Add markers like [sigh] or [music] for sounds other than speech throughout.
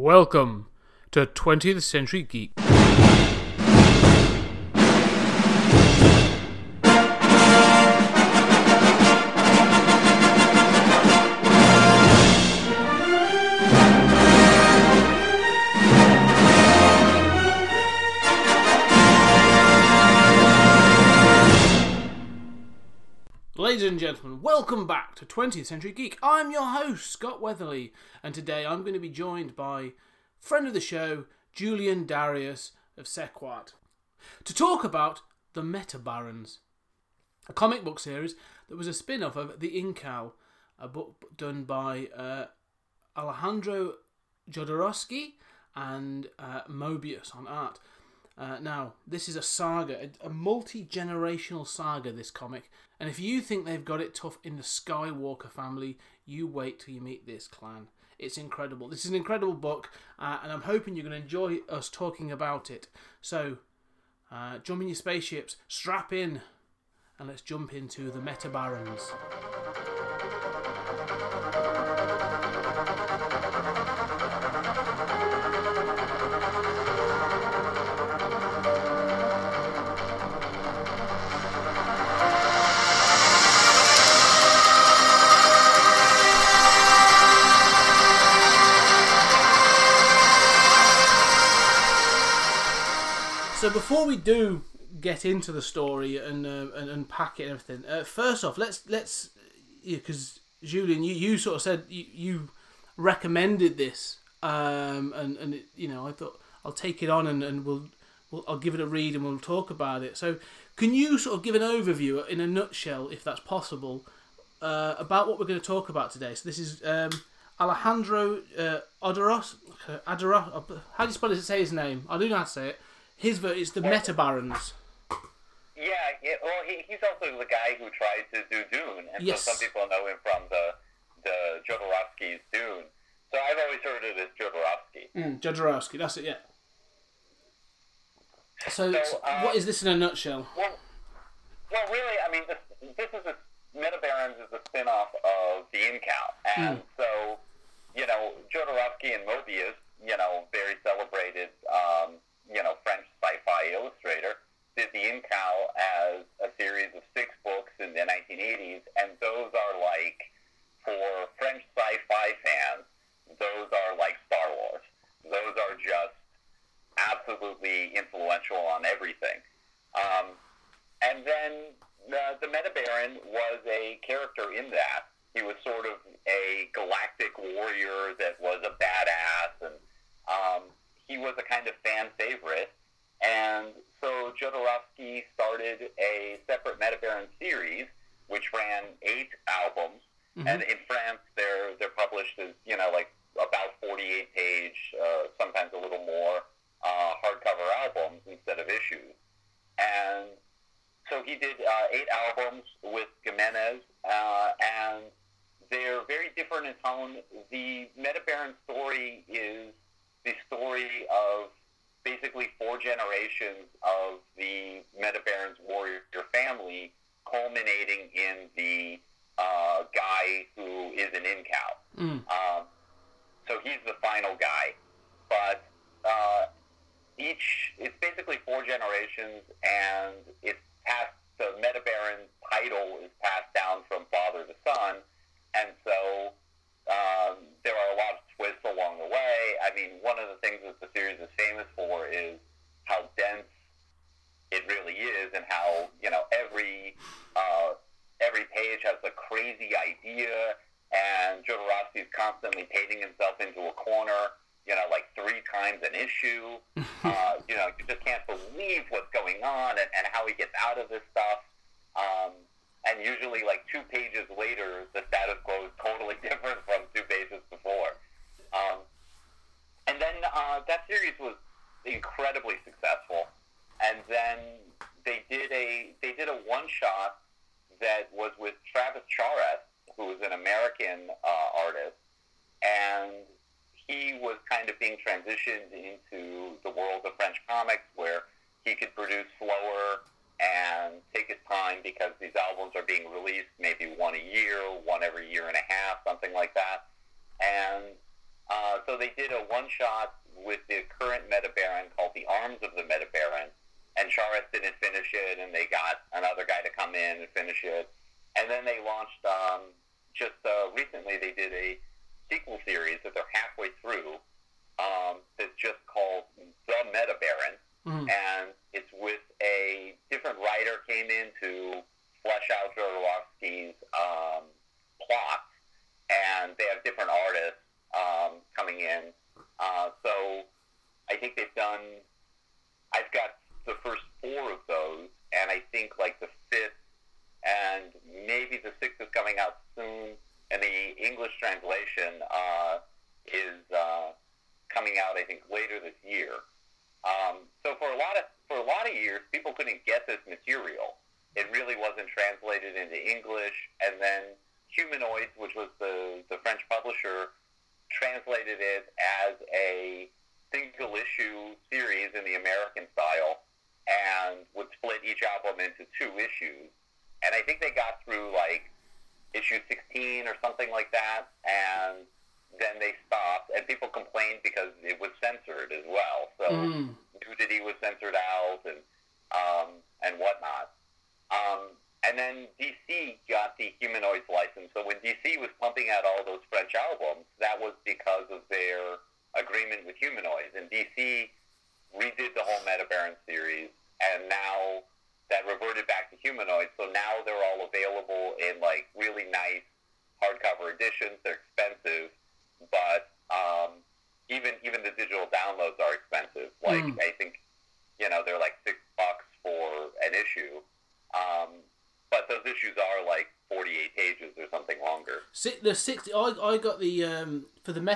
Welcome to 20th Century Geek. Ladies and gentlemen, welcome back to 20th Century Geek. I'm your host, Scott Weatherly, and today I'm going to be joined by friend of the show, Julian Darius of Sequart, to talk about The Meta Barons, a comic book series that was a spin off of The Incal, a book done by uh, Alejandro Jodorowsky and uh, Moebius on art. Uh, now, this is a saga, a, a multi generational saga, this comic. And if you think they've got it tough in the Skywalker family, you wait till you meet this clan. It's incredible. This is an incredible book, uh, and I'm hoping you're going to enjoy us talking about it. So, uh, jump in your spaceships, strap in, and let's jump into the Meta Barons. So before we do get into the story and uh, and unpack it and everything, uh, first off, let's let's because Julian, you, you sort of said you, you recommended this, um, and and it, you know I thought I'll take it on and, and we'll, we'll I'll give it a read and we'll talk about it. So can you sort of give an overview in a nutshell, if that's possible, uh, about what we're going to talk about today? So this is. Um, Alejandro uh, Odoros, how do you spell it? Say his name. I do know how to say it. His ver- is the Meta Barons. Yeah, yeah. Well, he, he's also the guy who tried to do Dune, and Yes. so some people know him from the the Jodorowsky's Dune. So I've always heard it as Jodorowsky. Mm, Jodorowsky, that's it, yeah. So, So, um, what is this in a nutshell? Well, well, really, I mean, this this is a Meta Barons is a spin-off of the Incal, and so you know, Jodorowsky and Moebius, you know, very celebrated, um, you know, French sci-fi illustrator, did the Incal as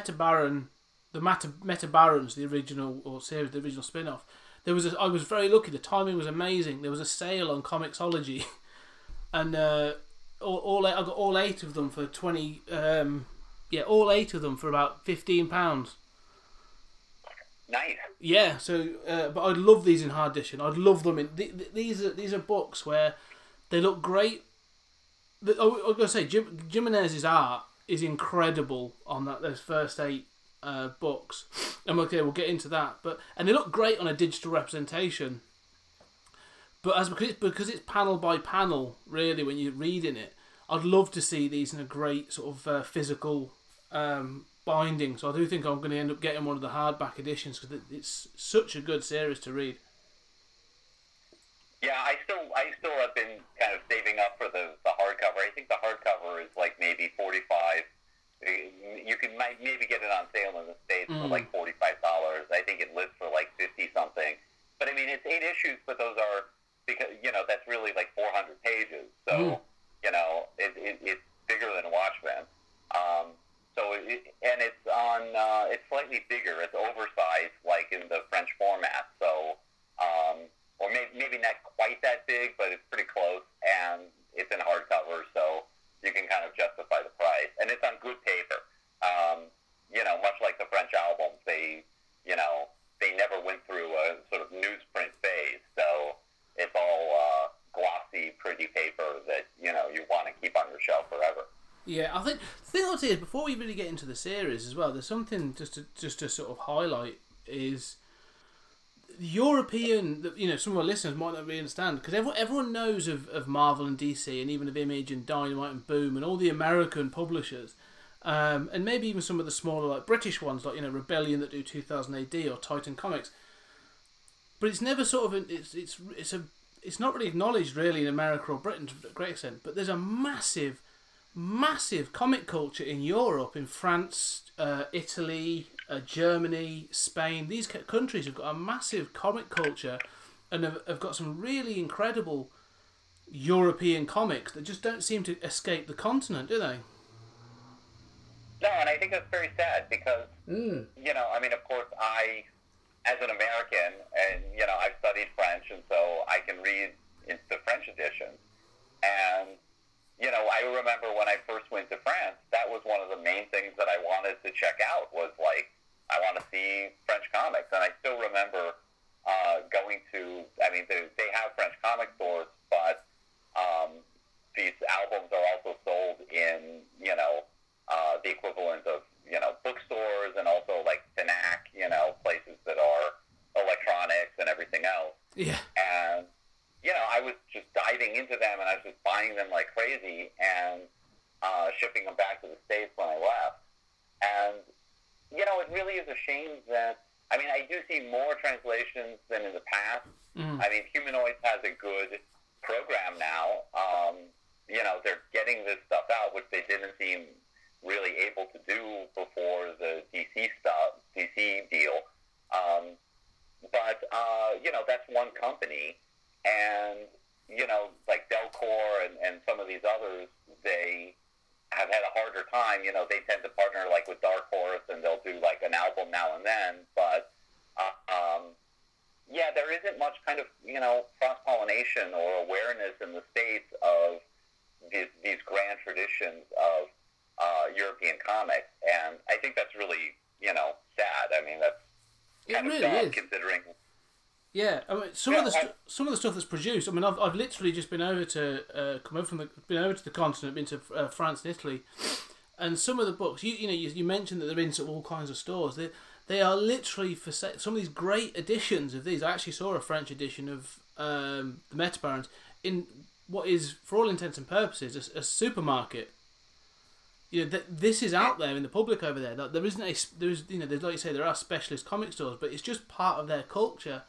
for the Meta Baron, the Meta Meta Barons, the original or series, the original spin off. There was a, I was very lucky. The timing was amazing. There was a sale on Comixology, [laughs] and uh, all, all eight, I got all eight of them for twenty. Um, yeah, all eight of them for about fifteen pounds. Nice. Yeah, so uh, but I'd love these in hard edition. I'd love them in th- th- these are these are books where they look great. The, I was gonna say Jim, Giménez's art is incredible on that those first eight uh, books, and okay, we'll get into that. But and they look great on a digital representation. But as because it's, because it's panel by panel, really, when you're reading it, I'd love to see these in a great sort of uh, physical um, binding. So I do think I'm going to end up getting one of the hardback editions because it's such a good series to read. Yeah, I still I still have been kind of saving up for the, the hardcover. I think the hardcover is like maybe forty five. You can might maybe get it on sale in the states for Mm. like forty five dollars. I think it lists for like fifty something. But I mean, it's eight issues, but those are because you know that's really like four hundred pages. So Mm. you know it, it, it's bigger than Watchmen. Um, so it, and it's on uh, it's slightly bigger. It's oversized, like in the French format. So. Um, or maybe, maybe not quite that big, but it's pretty close, and it's in hardcover, so you can kind of justify the price. And it's on good paper. Um, you know, much like the French albums, they, you know, they never went through a sort of newsprint phase, so it's all uh, glossy, pretty paper that you know you want to keep on your shelf forever. Yeah, I think the thing I'll say is before we really get into the series as well, there's something just to just to sort of highlight is European. You know, some of our listeners might not really understand because everyone, everyone knows of, of Marvel and DC and even of Image and Dynamite and Boom and all the American publishers. Um, and maybe even some of the smaller like British ones like you know Rebellion that do 2000 AD or Titan Comics, but it's never sort of an, it's it's it's a it's not really acknowledged really in America or Britain to a great extent. But there's a massive massive comic culture in Europe, in France, uh, Italy, uh, Germany, Spain. These c- countries have got a massive comic culture and have, have got some really incredible European comics that just don't seem to escape the continent, do they? No, and I think that's very sad because Mm. you know, I mean, of course, I, as an American, and you know, I've studied French, and so I can read the French edition. And you know, I remember when I first went to France, that was one of the main things that I wanted to check out was like, I want to see French comics. And I still remember uh, going to, I mean, they, they have French comic stores, but um, these albums are also sold in, you know, uh, the equivalent of, you know, bookstores and also like Fnac, you know, places that are electronics and everything else. Yeah. And you know, I was just diving into them, and I was just buying them like crazy, and uh, shipping them back to the states when I left. And you know, it really is a shame that. I mean, I do see more translations than in the past. Mm. I mean, Humanoids has a good program now. Um, you know, they're getting this stuff out, which they didn't seem really able to do before the DC stuff, DC deal. Um, but uh, you know, that's one company, and you know, like Delcourt and, and some of these others, they have had a harder time. You know, they tend to partner like with Dark Horse, and they'll do like an album now and then. But uh, um, yeah, there isn't much kind of you know cross pollination or awareness in the states of these, these grand traditions of uh, European comics, and I think that's really you know sad. I mean, that's It kind of really dumb is. considering. Yeah, I mean, some Yeah, of the I- stu- some of the stuff that's produced. I mean, I've, I've literally just been over to uh, come over from the been over to the continent, been to uh, France and Italy, and some of the books. You you know you, you mentioned that they're in sort of all kinds of stores. They they are literally for sale. Some of these great editions of these. I actually saw a French edition of um, the Meta Barons in what is, for all intents and purposes, a, a supermarket. You know, th- this is out there in the public over there. Like, there isn't a s- there is you know there's like you say there are specialist comic stores, but it's just part of their culture.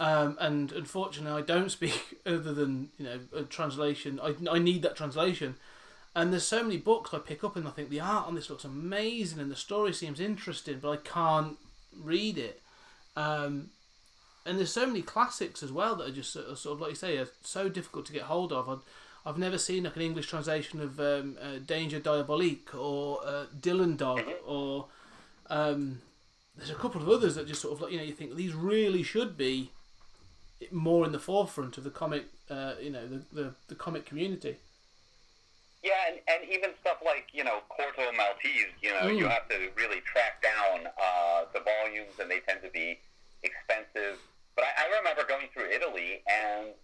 Um, and unfortunately, I don't [laughs] speak other than you know a translation. I, I need that translation. And there's so many books I pick up and I think the art on this looks amazing and the story seems interesting, but I can't read it. Um, and there's so many classics as well that are just sort of, sort of like you say are so difficult to get hold of. I've, I've never seen like an English translation of um, uh, Danger Diabolik or uh, Dylan Dog or um, there's a couple of others that just sort of like you know you think these really should be more in the forefront of the comic uh, you know the, the, the comic community. Yeah, and, and even stuff like, you know, Corto Maltese, you know, you Mm. have to really track down uh, the volumes and they tend to be expensive. But I, I remember going through Italy and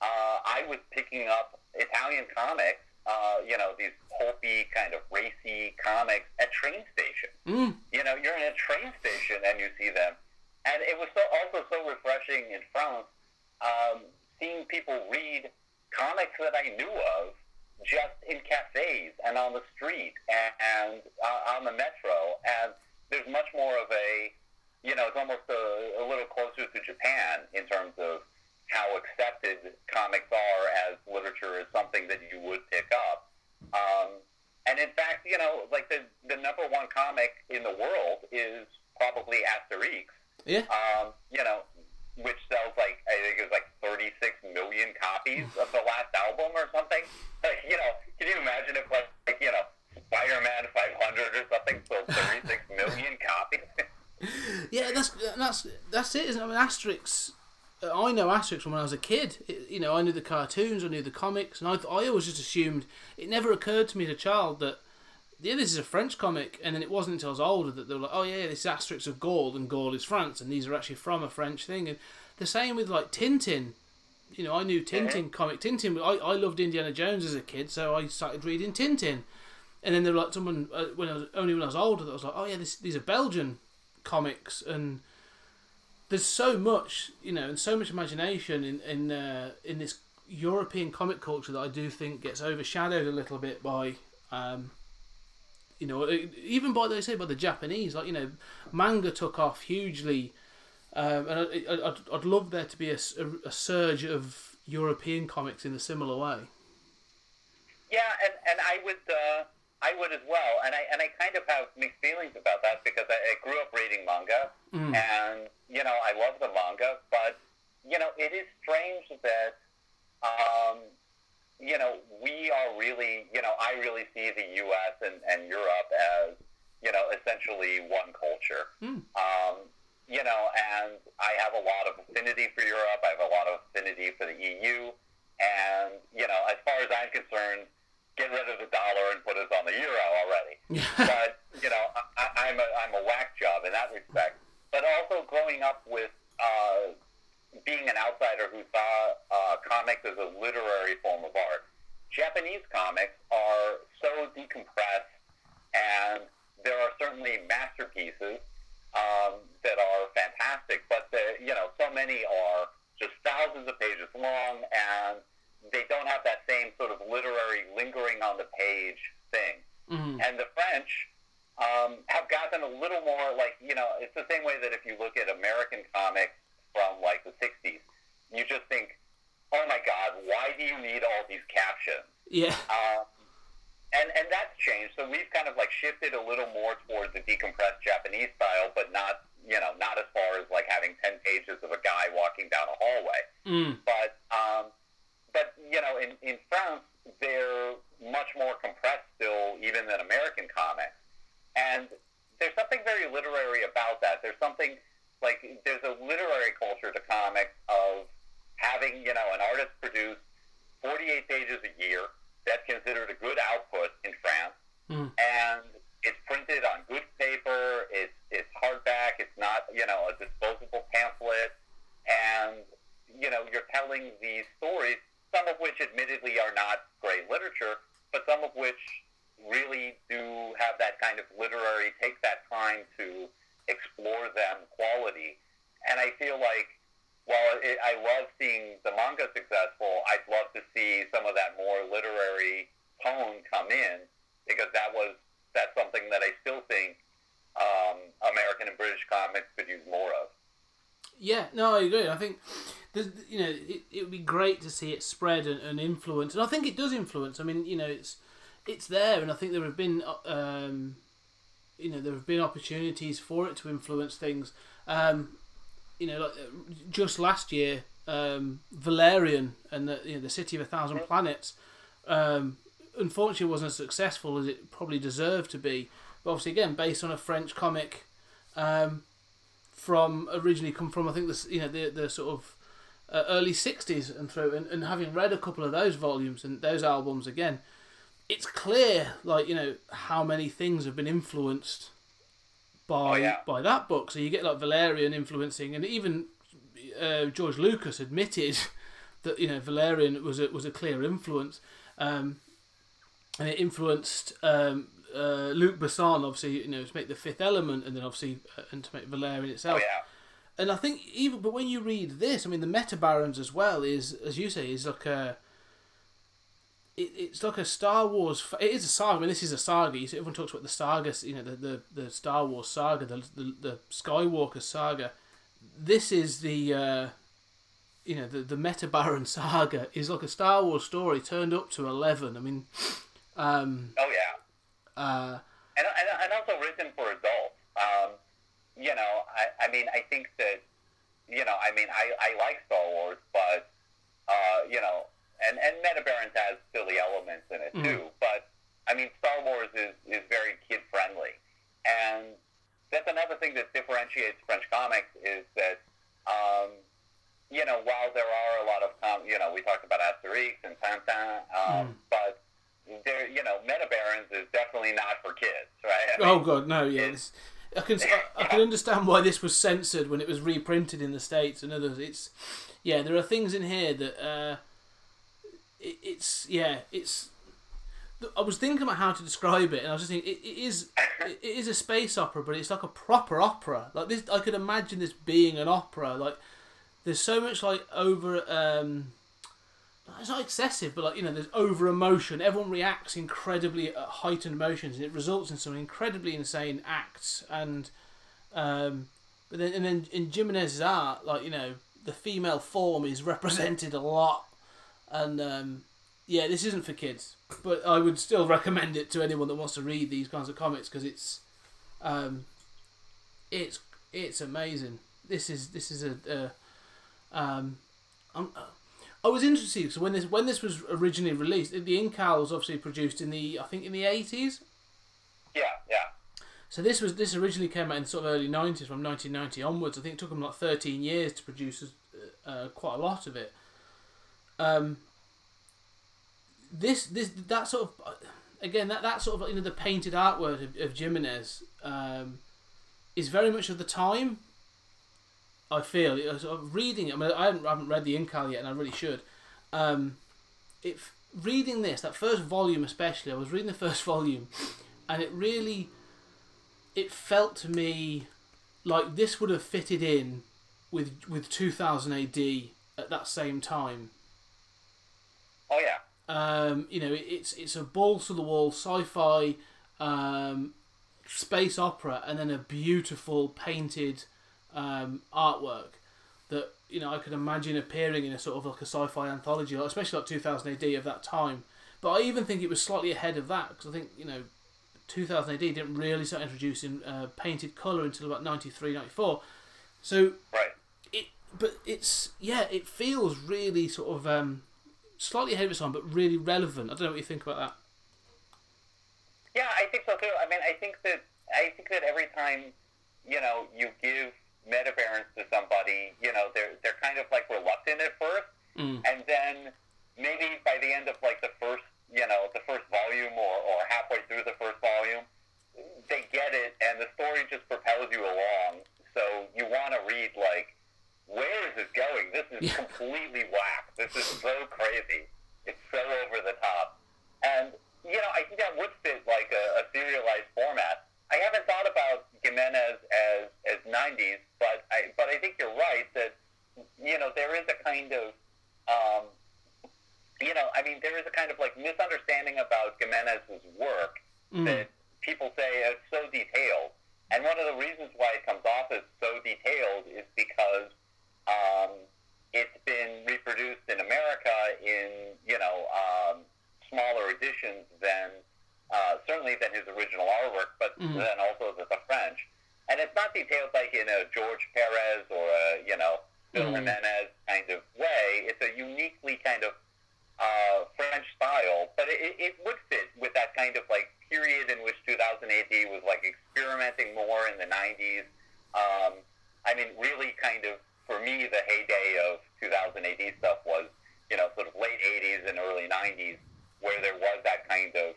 uh, I was picking up Italian comics, uh, you know, these pulpy, kind of racy comics at train stations. Mm. You know, you're in a train station and you see them. And it was so also so refreshing in France um, seeing people read comics that I knew of just in cafes and on the street and, and uh, on the metro. And there's much more of a, you know, it's almost a, a little closer to Japan in terms of how accepted comics are as literature is something that you would pick up. Um, and in fact, you know, like the, the number one comic in the world is probably Asterix Yeah. um, you know, which sells like I think it was like 36 million copies of the last album or something. Like, you know, can you imagine if like, like you know, Spider-Man 500 or something sold 36 million copies? Yeah, that's that's it, isn't it? I mean, Asterix. uh, I know Asterix from when I was a kid. It, you know, I knew the cartoons, I knew the comics, and I I always just assumed it never occurred to me as a child that yeah, this is a French comic, and then it wasn't until I was older that they were like, oh yeah, this is Asterix of Gaul, and Gaul is France, and these are actually from a French thing. And the same with like Tintin. You know, I knew Tintin comic Tintin. I I loved Indiana Jones as a kid, so I started reading Tintin. And then there were like someone uh, when I was only when I was older that was like, oh yeah, this, these are Belgian comics, and there's so much you know, and so much imagination in in uh, in this European comic culture that I do think gets overshadowed a little bit by. Um, you know, even by they say by the Japanese, like you know, manga took off hugely, um, and I, I, I'd, love there to be a surge of European comics in a similar way. Yeah, and, and I would uh, I would as well, and I and I kind of have mixed feelings about that because I, I grew up reading manga, and you know I love the manga, but you know it is strange that um, you know we are really you know I really see the U.S. and, and Europe as you know essentially one culture. Um, you know, and I have a lot of affinity for Europe. I have a lot of affinity for the EU. And, you know, as far as I'm concerned, get rid of the dollar and put us on the euro already. [laughs] but, you know, I, I'm, a, I'm a whack job in that respect. But also growing up with uh, being an outsider who saw uh, comics as a literary form of art. Japanese comics are so decompressed, and there are certainly masterpieces um, that are fantastic, but the, you know, so many are just thousands of pages long, and they don't have that same sort of literary lingering on the page thing. Mhm. And the French um, have gotten a little more like you know, it's the same way that if you look at American comics from like the '60s, you just think, oh my God, why do you need all these captions? Yeah. Um, and and that's changed. So we've kind of like shifted a little more towards the decompressed Japanese style, but not you know not as far as like having ten pages of a guy walking down a hallway. Mm. But um, but you know in in France they're much more compressed still even than American comics, and there's something very literary about that. There's something like there's a literary culture to comics of having you know an artist produce 48 pages a year. That's considered a good output in France, Mm. and it's printed on good paper. It's it's hardback. It's not you know a disposable pamphlet, and you know you're telling these stories, some of which admittedly are not great literature, but some of which really do have that kind of literary take that time to explore them quality. And I feel like while it, I love seeing the manga successful, I'd love to see some of that more literary tone come in because that was that's something that I still think um, American and British comics could use more of. Yeah, no, I agree. I think there's, you know it, it would be great to see it spread and, and influence, and I think it does influence. I mean, you know, it's it's there, and I think there have been um, you know there have been opportunities for it to influence things. Um, you know, like uh, just last year, um, Valerian and the you know the City of a Thousand Planets, um, unfortunately, wasn't as successful as it probably deserved to be. But obviously, again, based on a French comic. Um, from originally come from I think this you know the the sort of uh, early '60s and through, and, and having read a couple of those volumes and those albums again, it's clear like you know how many things have been influenced by Oh, yeah. by that book. So you get like Valerian influencing, and even uh, George Lucas admitted [laughs] that you know Valerian was a, was a clear influence, um, and it influenced um, uh, Luc Besson obviously you know to make the Fifth Element, and then obviously uh, and to make Valerian Oh itself. yeah. And I think even but when you read this, I mean the Meta Barons as well is as you say is like a. It, it's like a Star Wars. It is a saga. I mean, this is a saga. You see, everyone talks about the saga. You know, the the, the Star Wars saga, the, the the Skywalker saga. This is the. Uh, you know the the Meta Baron [laughs] saga is like a Star Wars story turned up to eleven. I mean, um, Oh yeah. uh, and, and, and also written for adults. Um, you know, I, I mean, I think that, you know, I mean, I, I like Star Wars, but, uh, you know, and, and Meta Barons has silly elements in it too, but, I mean, Star Wars is, is very kid friendly. And that's another thing that differentiates French comics is that, um, you know, while there are a lot of, com- you know, we talked about Asterix and Tintin, um, but there, you know, Meta Barons is definitely not for kids, right? I mean, Oh god, no, yeah. I can I can understand why this was censored when it was reprinted in the states and others. It's yeah, there are things in here that uh, it, it's yeah, it's. I was thinking about how to describe it, and I was just thinking it, it is it is a space opera, but it's like a proper opera. Like this, I could imagine this being an opera. Like there's so much like over. Um, it's not excessive, but like you know, there's over emotion. Everyone reacts incredibly at heightened emotions, and it results in some incredibly insane acts. And um, but then and then in Giménez's art, like you know, the female form is represented a lot. And um, yeah, this isn't for kids, but I would still recommend it to anyone that wants to read these kinds of comics because it's um, it's it's amazing. This is this is a. a um, I'm, I was interested because when this when this was originally released, the Incal was obviously produced in the I think in the eighties. Yeah, yeah. So this was this originally came out in sort of early nineties, from nineteen ninety onwards. I think it took them like thirteen years to produce uh, quite a lot of it. Um, this this that sort of again that that sort of you know the painted artwork of, of Giménez um, is very much of the time. I feel You know, sort of reading it. I mean, I haven't, I haven't read the Incal yet, and I really should. Um, if reading this, that first volume especially, I was reading the [laughs] first volume, and it really, it felt to me like this would have fitted in with with 2000 AD at that same time. Oh yeah. Um, you know, it, it's it's a balls to the wall sci-fi um, space opera, and then a beautiful painted um, artwork that you know I could imagine appearing in a sort of like a sci-fi anthology, especially like 2000 AD of that time. But I even think it was slightly ahead of that because I think you know 2000 AD didn't really start introducing uh, painted color until about 93, 94. So Right. it, but it's yeah, it feels really sort of um, slightly ahead of its time, but really relevant. I don't know what you think about that. Yeah, I think so too. I mean, I think that I think that every time you know you give meta barons to somebody, you know, they're they're kind of like reluctant at first, Mm. and then maybe by the end of like the first, you know, the first volume or, or halfway through the first volume, they get it, and the story just propels you along. So you want to read like, where is this going? This is Yeah. completely whack. This is so crazy. It's so over the top, and you know, I think that would fit like a, a serialized format. I haven't thought about Giménez as as 90s, but I but I think you're right that you know there is a kind of um, you know I mean there is a kind of like misunderstanding about Giménez's work Mm. that people say it's so detailed, and one of the reasons why it comes off as so detailed is because um, it's been reproduced in America in you know um, smaller editions than uh, certainly than his original artwork, but Mhm. then also the, the French. And it's not detailed like in a George Perez or a you know Phil Mhm. Jimenez kind of way. It's a uniquely kind of uh, French style, but it, it would fit with that kind of like period in which 2000 AD was like experimenting more in the 90s. Um, I mean, really kind of for me, the heyday of 2000 AD stuff was you know sort of late 80s and early 90s, where there was that kind of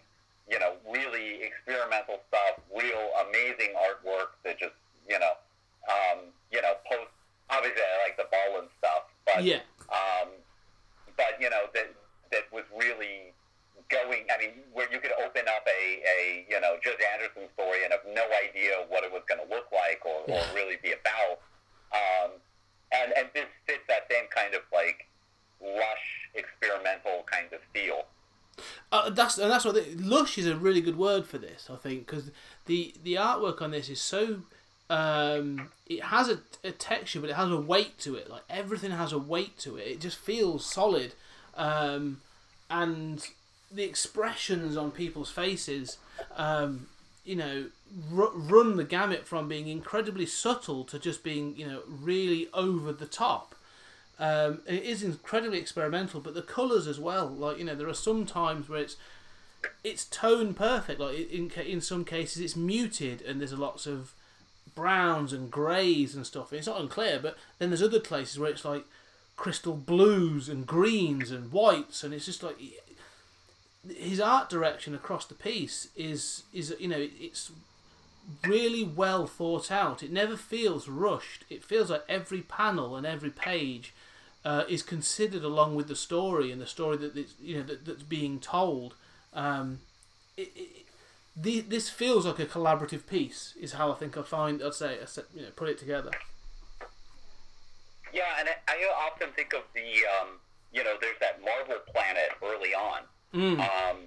you know really experimental stuff, real amazing artwork that just you know um, you know post obviously I like the ball and stuff, but Yeah, um, but you know that that was really going. I mean, where you could open up a, a you know Judge Anderson story and have no idea what it was going to look like or, or Yeah. really be about. Um, and and this fits that same kind of like lush experimental kind of feel. uh, that's and that's what is a really good word for this. I think because the the artwork on this is so. Um, it has a, a texture, but it has a weight to it. Like everything has a weight to it. It just feels solid, um, and the expressions on people's faces, um, you know, r- run the gamut from being incredibly subtle to just being, you know, really over the top. Um, it is incredibly experimental, but the colours as well. Like you know, there are some times where it's it's tone perfect. Like in in some cases, it's muted, and there's lots of browns and greys and stuff. It's not unclear, but then there's other places where it's like crystal blues and greens and whites, and it's just like his art direction across the piece is is you know it's really well thought out. It never feels rushed. It feels like every panel and every page uh, is considered along with the story and the story that you know that, that's being told. Um, it, it, the, this feels like a collaborative piece. Is how I think I find. I'd say I you know put it together. Yeah, and I, I often think of the um, you know there's that Marvel planet early on. Mm. um,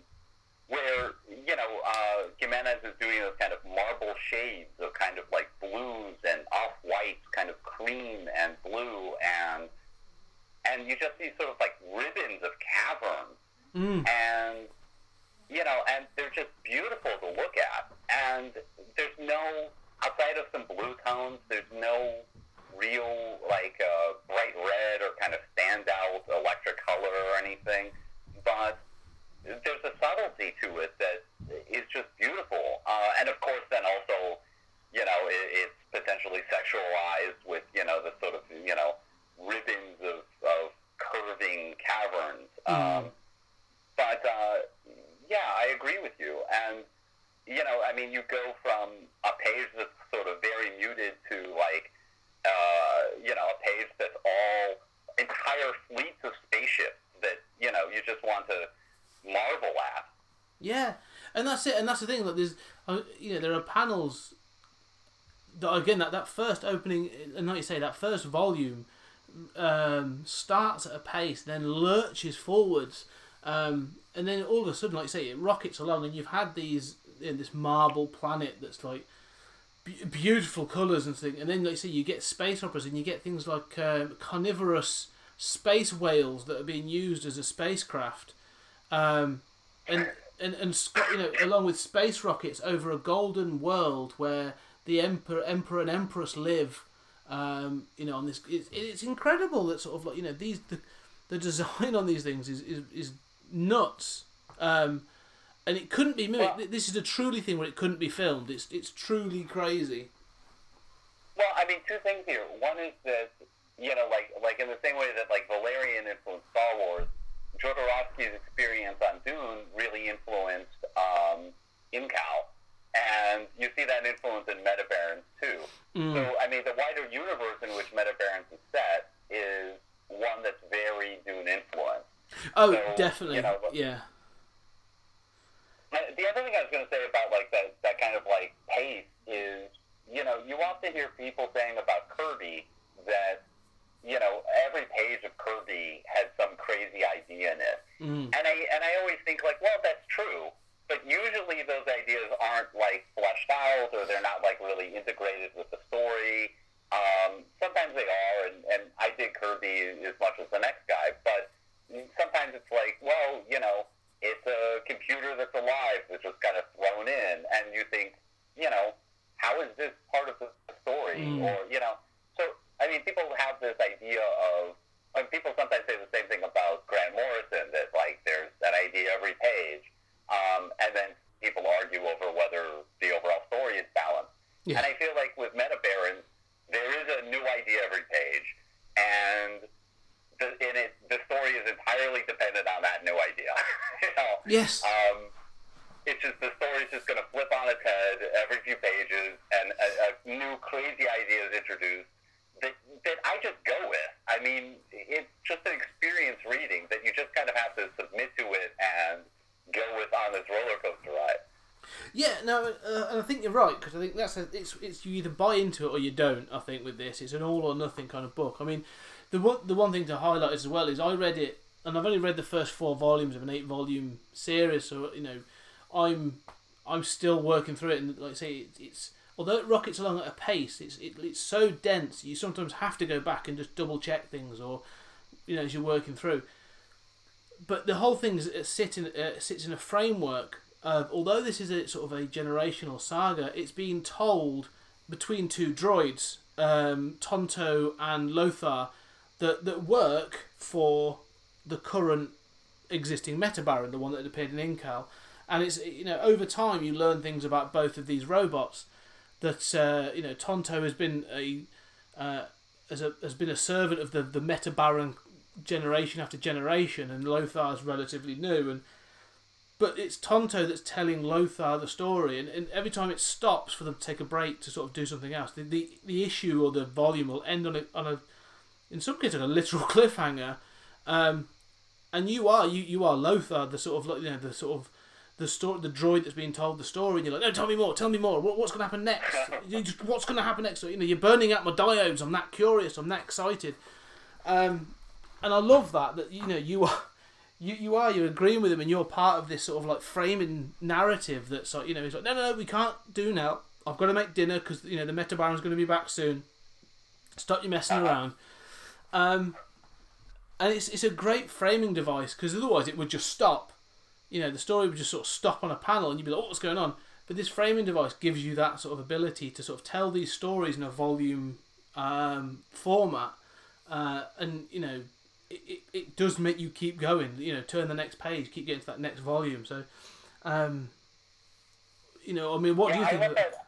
where you know uh, Giménez is doing those kind of marble shades of kind of like blues and off whites, kind of cream and blue, and and you just see sort of like ribbons of caverns, Mm. and you know, and they're just beautiful to look at, and there's no outside of some blue tones, there's no real like uh, bright red or kind of standout electric color or anything, but there's a subtlety to it that is just beautiful. Uh, and of course, then also, you know, it, it's potentially sexualized with, you know, the sort of, you know, ribbons of, of curving caverns. Um, but, uh, yeah, I agree with you. And, you know, I mean, you go from a page that's sort of very muted to, like, uh, you know, a page that's all entire fleets of spaceships that, you know, you just want to marvel at. Yeah, and that's it. And that's the thing. Like there's, uh, you know, there are panels. That again, that that first opening, and like you say, that first volume, um, starts at a pace, then lurches forwards, um, and then all of a sudden, like you say, it rockets along, and you've had these you this marble planet that's like be- beautiful colours and things, and then like you say, you get space operas, and you get things like um, carnivorous space whales that are being used as a spacecraft, um, and and and you know, along with space rockets over a golden world where the emperor, emperor and empress live. Um, you know, on this, it's, it's incredible that sort of like you know these the, the design on these things is is, is nuts. Um, and it couldn't be mimicked. Well- this is a truly thing where it couldn't be filmed. It's it's truly crazy. Well, I mean, two things here. One is that you know, like like in the same way that like Valerian influenced Star Wars, Jodorowsky's experience on Dune really influenced um, Incal, and you see that influence in Meta Barons too. So, I mean, the wider universe in which Meta Barons is set is one that's very. Oh, So, definitely. you know, but- yeah. The other thing I was going to say about like that that kind of like pace is, you know, you often hear people saying about Kirby that, you know, every page of Kirby has some crazy idea in it, Mm. and I and I always think like, well, that's true, but usually those ideas aren't like fleshed out or they're not like really integrated with the story. Um, sometimes they are, and, and I dig Kirby as much as the next guy, but sometimes it's like, well, you know, it's a computer that's alive that's just kind of thrown in, and you think, you know, how is this part of the story? Mm. Or, you know, so, I mean, people have this idea of, like, people sometimes say the same thing about Grant Morrison, that, like, there's an idea every page, um, and then people argue over whether the overall story is balanced. Yeah. And I feel like with Meta Barons, there is a new idea every page, and the, in it, the story is entirely dependent on that new idea. [laughs] you know? Yes. Um, it's just the story's just going to flip on its head every few pages, and a, a new crazy idea is introduced that that I just go with. I mean, it's just an experience reading that you just kind of have to submit to it and go with on this roller coaster ride. Yeah, no, uh, and I think you're right because I think that's a, it's it's you either buy into it or you don't. I think with this, it's an all or nothing kind of book. I mean, the one the one thing to highlight as well is I read it and I've only read the first four volumes of an eight volume series, so you know, I'm I'm still working through it, and like I say, it, it's although it rockets along at a pace, it's it, it's so dense you sometimes have to go back and just double check things or you know as you're working through. But the whole thing uh, in, uh, sits in a framework although this is a sort of a generational saga, it's being told between two droids, um, Tonto and Lothar, that that work for the current existing Meta Baron, the one that appeared in Incal. And it's you know over time you learn things about both of these robots. That uh, you know Tonto has been a uh, as a has been a servant of the the Meta Baron generation after generation, and Lothar's relatively new. And but it's Tonto that's telling Lothar the story, and, and every time it stops for them to take a break to sort of do something else, the the, the issue or the volume will end on a on a in some cases a literal [laughs] cliffhanger. Um, and you are you, you are Lothar, the sort of like, you know the sort of the story, the droid that's being told the story, and you're like, no, tell me more, tell me more. What, what's going to happen next? [laughs] You just, what's going to happen next? You know, you're burning out my diodes. I'm that curious. I'm that excited. Um, and I love that that you know you are. [laughs] You, you are you're agreeing with him and you're part of this sort of like framing narrative that's like you know he's like no no no we can't do now I've got to make dinner because you know the Meta Baron's going to be back soon stop you messing around um, and it's it's a great framing device because otherwise it would just stop. You know, the story would just sort of stop on a panel, and you'd be like, oh, "What's going on?" But this framing device gives you that sort of ability to sort of tell these stories in a volume um, format, uh, and you know, it, it, it does make you keep going. You know, turn the next page, keep getting to that next volume. So, um, you know, I mean, what do you Yeah, think? I of love that.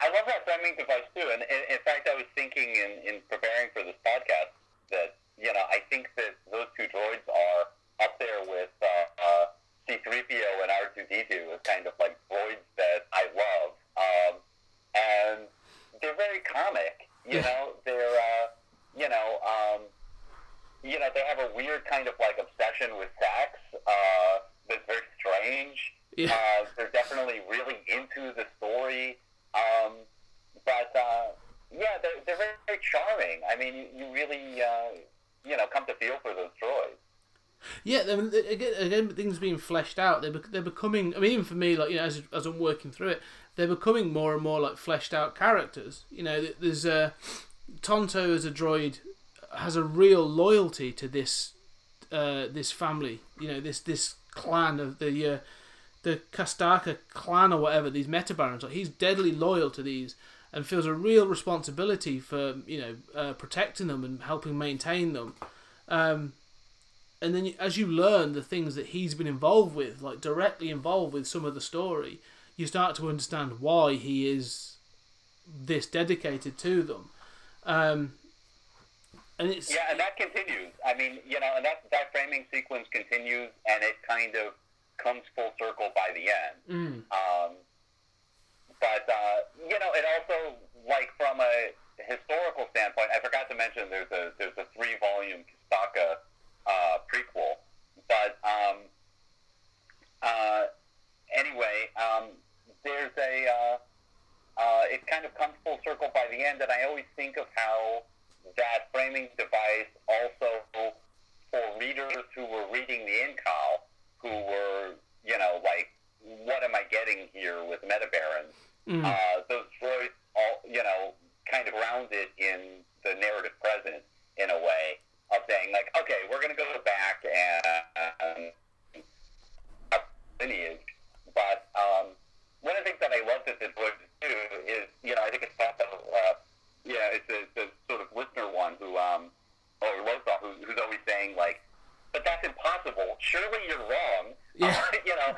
I love that framing device too. And in, in fact, I was thinking in, in preparing for this podcast that you know I think that those two droids are up there with uh, uh, C-3PO and R2D2 as kind of like droids that I love. Um, and they're very comic. You know, they're uh, you know. Um, you know, they have a weird kind of like obsession with sex uh, that's very strange. Yeah. Uh, they're definitely really into the story. Um, but, uh, yeah, they're, they're very, very charming. I mean, you, you really, uh, you know, come to feel for those droids. Yeah, I mean, again, again, things being fleshed out. They're they're becoming. I mean, even for me, like you know, as as I'm working through it, they're becoming more and more like fleshed out characters. You know, there's uh, Tonto as a droid has a real loyalty to this uh, this family. You know, this this clan of the uh, the Castaka clan or whatever. These Metabarons, like he's deadly loyal to these and feels a real responsibility for you know uh, protecting them and helping maintain them. Um, and then as you learn the things that he's been involved with, like directly involved with some of the story, you start to understand why he is this dedicated to them. Um, and it's yeah, and that continues. I mean, you know, and that that framing sequence continues, and it kind of comes full circle by the end. Mm. Um, but uh, you know, it also like from a historical standpoint, I forgot to mention there's a there's a three volume Castaka uh, prequel. But um, uh, anyway, um, there's a uh, uh, it kind of comes full circle by the end, and I always think of how that framing device also for readers who were reading the Incal, who were you know like, what am I getting here with Metabarons? Mm. Uh, those droids, all you know, kind of grounded in the narrative present in a way of saying like, okay, we're going to go back and um, lineage. But um, one of the things that I love that the book do is, you know, I think it's also, uh, yeah, it's a, it's a sort of listener one who, um, or Lothar, who, who's always saying like, but that's impossible. Surely you're wrong. Yeah. Uh, you know,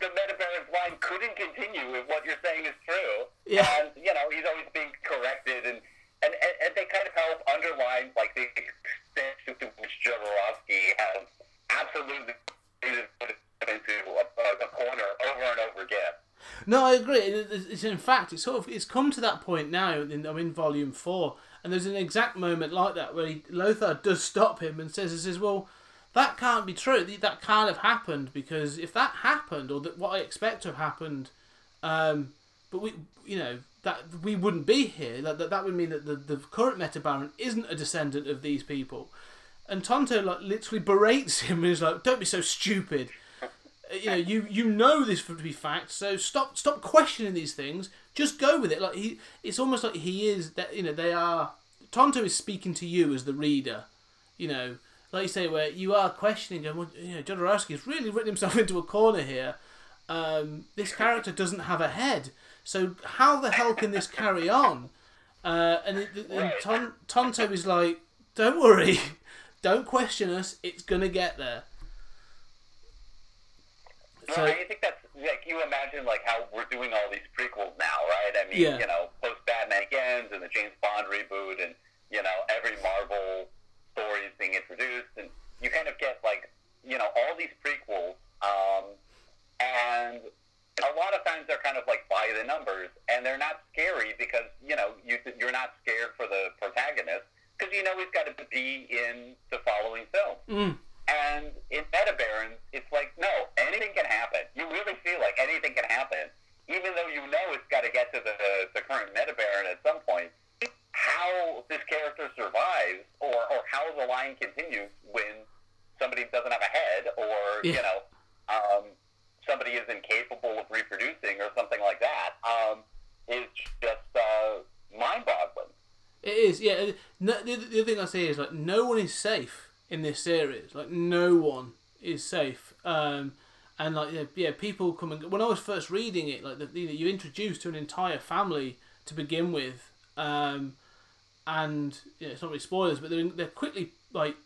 the Metabarons line couldn't continue if what you're saying is true. Yeah. And, you know, he's always being corrected and, and, and, and they kind of help underline like the extent to which Jodorowsky has absolutely put it into a, a corner over and over again. No, I agree. It's, in fact, it's sort of it's come to that point now. In, I'm in volume four, and there's an exact moment like that where he, Lothar does stop him and says, "He says, well, that can't be true. That can't have happened because if that happened, or that what I expect to have happened, um, but we, you know, that we wouldn't be here. That that, that would mean that the, the current Meta Baron isn't a descendant of these people." And Tonto like literally berates him and is like, "Don't be so stupid." You know, you you know this to be fact, so stop stop questioning these things. Just go with it. Like he, it's almost like he is that you know they are. Tonto is speaking to you as the reader. You know, like you say, where you are questioning, well, you know, Jodorowsky has really written himself [laughs] into a corner here. Um, this character doesn't have a head, so how the hell can this carry on? Uh, and, it, and Ton, Tonto is like, don't worry, [laughs] don't question us. It's gonna get there. So, I think that's like you imagine like how we're doing all these prequels now, right? I mean, Yeah. you know, post Batman Begins and the James Bond reboot, and you know, every Marvel story is being introduced, and you kind of get like you know all these prequels, um, and a lot of times they're kind of like by the numbers, and they're not scary because you know you you're not scared for the protagonist because you know he's got to be in the following film. mm, And in Metabarons, it's like, no, anything can happen. You really feel like anything can happen. Even though you know it's got to get to the, the current Metabaron at some point, how this character survives or, or how the line continues when somebody doesn't have a head or, Yeah. you know, um, somebody is incapable of reproducing or something like that um, is just uh, mind-boggling. It is, yeah. No, the, the other thing I say is like no one is safe in this series. Like no one is safe. Um, and like yeah, yeah, people come and go. when I was first reading it, like the, you know, you're introduced to an entire family to begin with, um, and you know, it's not really spoilers, but they're they're quickly like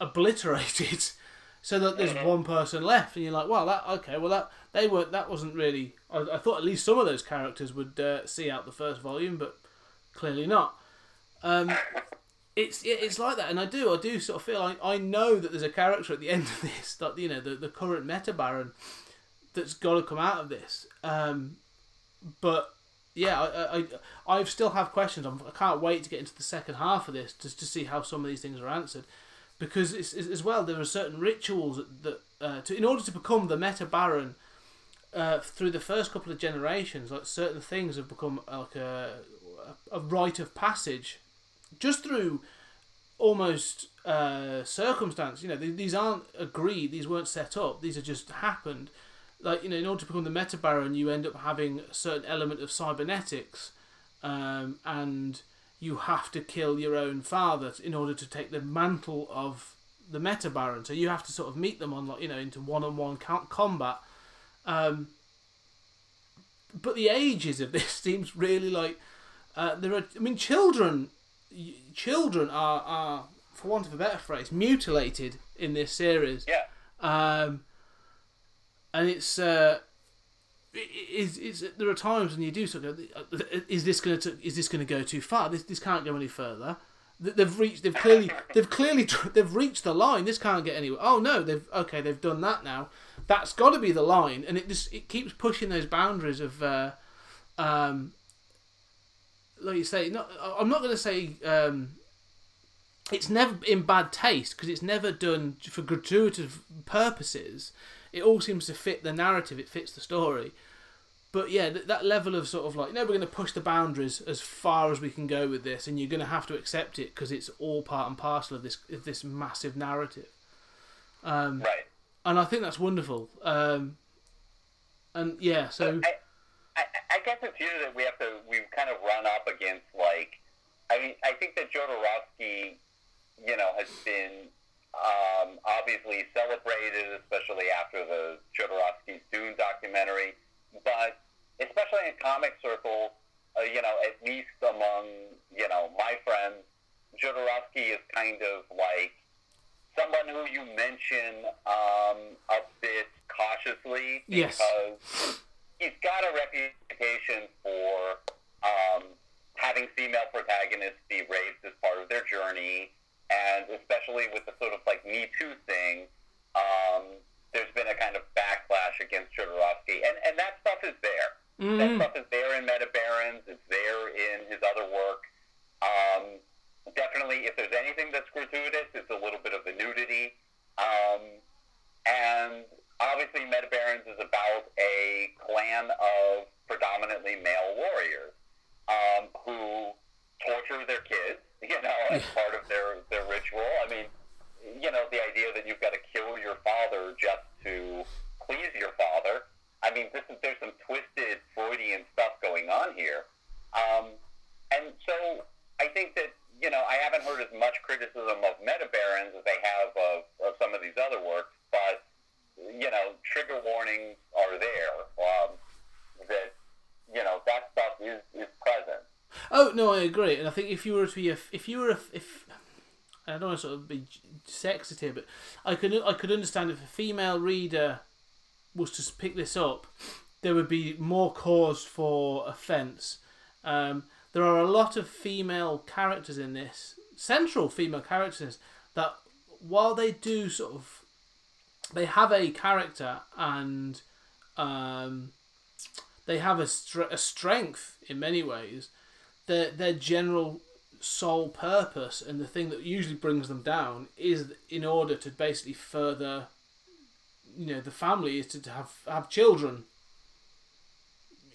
obliterated. [laughs] So that there's one person left, and you're like, "Well, that okay. Well, that they weren't. That wasn't really. I, I thought at least some of those characters would uh, see out the first volume, but clearly not. Um, it's it, it's like that, and I do I do sort of feel like I know that there's a character at the [laughs] end of this that you know the the current Meta Baron that's got to come out of this. Um, but yeah, I, I I I still have questions. I'm, I can't wait to get into the second half of this just to see how some of these things are answered, because it's, it's, as well there are certain rituals that, uh, to in order to become the Meta Baron. Uh, through the first couple of generations, like certain things have become like a, a rite of passage, just through almost uh, circumstance. You know, these aren't agreed. These weren't set up. These are just happened. Like you know, in order to become the Meta Baron, you end up having a certain element of cybernetics, um, and you have to kill your own father in order to take the mantle of the Meta Baron. So you have to sort of meet them on you know into one on one combat. Um, but the ages of this [laughs] seems really like uh, there are. I mean, children, children are are for want of a better phrase, mutilated in this series. Yeah. Um, and it's uh, is is there are times when you do sort of is this going to is this going to go too far? This this can't go any further. They've reached. They've clearly. [laughs] They've clearly. They've reached the line. This can't get anywhere. Oh no! They've okay. They've done that now. That's got to be the line, and it just it keeps pushing those boundaries of, uh, um, like you say. Not. I'm not going to say. Um, it's never in bad taste because it's never done for gratuitous purposes. It all seems to fit the narrative. It fits the story but yeah, that, that level of sort of like, no, we're going to push the boundaries as far as we can go with this, and you're going to have to accept it because it's all part and parcel of this of this massive narrative. Um, right. And I think that's wonderful. Um, and yeah, so. I, I, guess it's here that we have to we've kind of run up against like, I mean, I think that Jodorowsky, you know, has been um, obviously celebrated, especially after the Jodorowsky Dune documentary. But especially in comic circles, uh, you know, at least among, you know, my friends, Jodorowsky is kind of like someone who you mention um, a bit cautiously because yes. He's got a reputation for um, having female protagonists be raped as part of their journey, and especially with the sort of like Me Too thing, um, there's been a kind of backlash against Jodorowsky, and and that stuff is there. Mm-hmm. That stuff is there in Meta Barons. It's there in his other work. Um, definitely, if there's anything that's gratuitous, it's a little bit of the nudity. Um, and obviously, Meta Barons is about a clan of predominantly male warriors um, who torture their kids, [laughs] you know, as part of their, their ritual. I mean, you know, the idea that you've got to kill your father just to please your father. I mean, this is there's some twisted Freudian stuff going on here, um, and so I think that you know I haven't heard as much criticism of Meta Barons as they have of, of some of these other works, but you know, trigger warnings are there. Um, that you know that stuff is is present. Oh no, I agree, and I think if you were to be a, if you were a, if I don't want to sort of be sexist here, but I could I could understand if a female reader was to pick this up, there would be more cause for offence. Um, there are a lot of female characters in this, central female characters, that while they do sort of, they have a character and um, they have a, str- a strength in many ways. Their their general sole purpose and the thing that usually brings them down is in order to basically further you know the family is to, have have children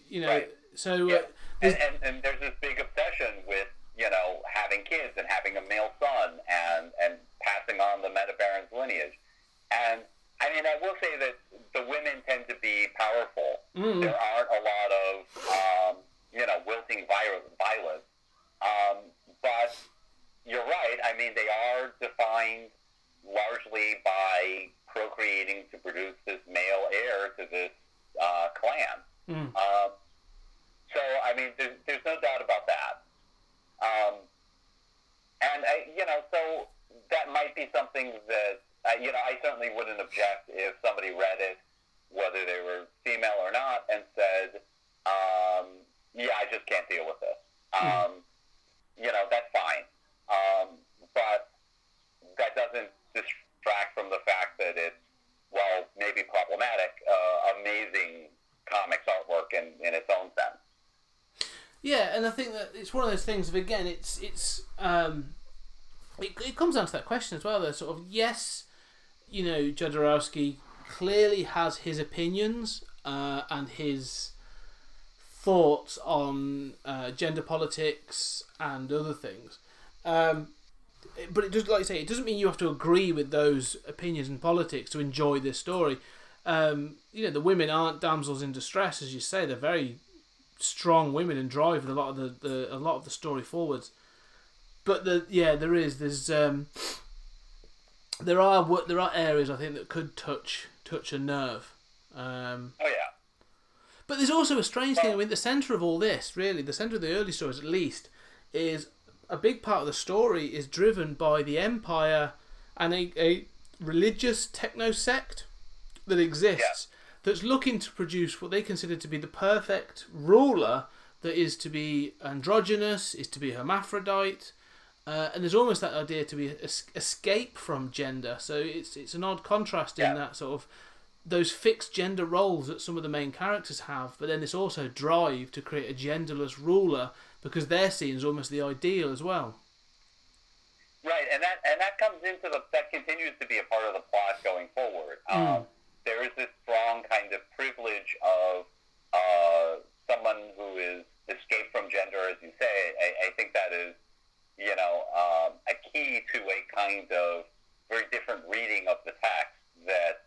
you know right. so yeah. uh, and, and, and there's this big obsession with you know having kids and having a male son and and passing on the metabaron's lineage and I mean, I will say that the women tend to be powerful. Mm. There aren't a lot of, um, you know, wilting violence. Um, but you're right. I mean, they are defined largely by procreating to produce this male heir to this uh, clan. Mm. Um, so, I mean, there's, there's no doubt about that. Um, and, I, you know, so that might be something that, uh, you know, I certainly wouldn't object if somebody read it, whether they were female or not, and said, um, yeah, I just can't deal with this. Mm. Um, you know, that's fine. Um, but that doesn't distract from the fact that it's, well, maybe problematic, uh, amazing comics artwork in, in its own sense. Yeah, and I think that it's one of those things again, it's it's um, it, it comes down to that question as well. Though, sort of yes, you know, Jodorowsky clearly has his opinions uh, and his thoughts on uh, gender politics and other things. Um, but it does, like I say, it doesn't mean you have to agree with those opinions and politics to enjoy this story. Um, you know, the women aren't damsels in distress, as you say. They're very strong women and drive a lot of the, the a lot of the story forwards. But the yeah, there is there's um, there are there are areas I think that could touch touch a nerve. Um, oh yeah. But there's also a strange thing. I mean, the centre of all this, really, the centre of the early stories, at least, is a big part of the story is driven by the empire and a, a religious techno sect that exists yeah. That's looking to produce what they consider to be the perfect ruler that is to be androgynous, is to be hermaphrodite, uh, and there's almost that idea to be es- escape from gender. So it's it's an odd contrast in yeah. that sort of those fixed gender roles that some of the main characters have, but then this also drive to create a genderless ruler because they're seen as almost the ideal as well. Right, and that and that comes into the that continues to be a part of the plot going forward. Mm. Um, there is this strong kind of privilege of uh, someone who is escaped from gender, as you say. I, I think that is, you know, um, a key to a kind of very different reading of the text that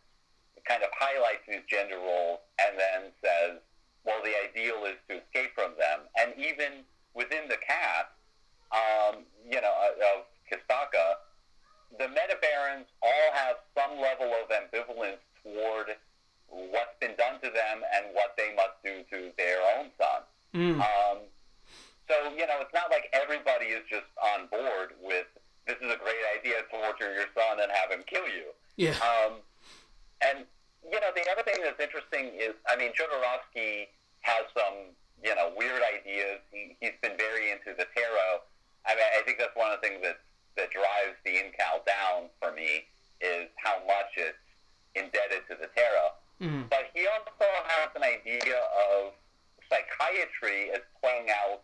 kind of highlights these gender roles and then says, well, the ideal is to escape from them. And even within the cast, um, you know, of Castaka, the Metabarons all have some level of ambivalence toward what's been done to them and what they must do to their own son. Mm. Um, so, you know, it's not like everybody is just on board with this is a great idea, to torture your son and have him kill you. Yeah. Um, and you know, the other thing that's interesting is, I mean, Jodorowsky has some you know weird ideas. He he's been very into the tarot. I mean, I think that's one of the things that that drives the Incal down for me is how much it's indebted to the tarot. Mm. But he also has an idea of psychiatry as playing out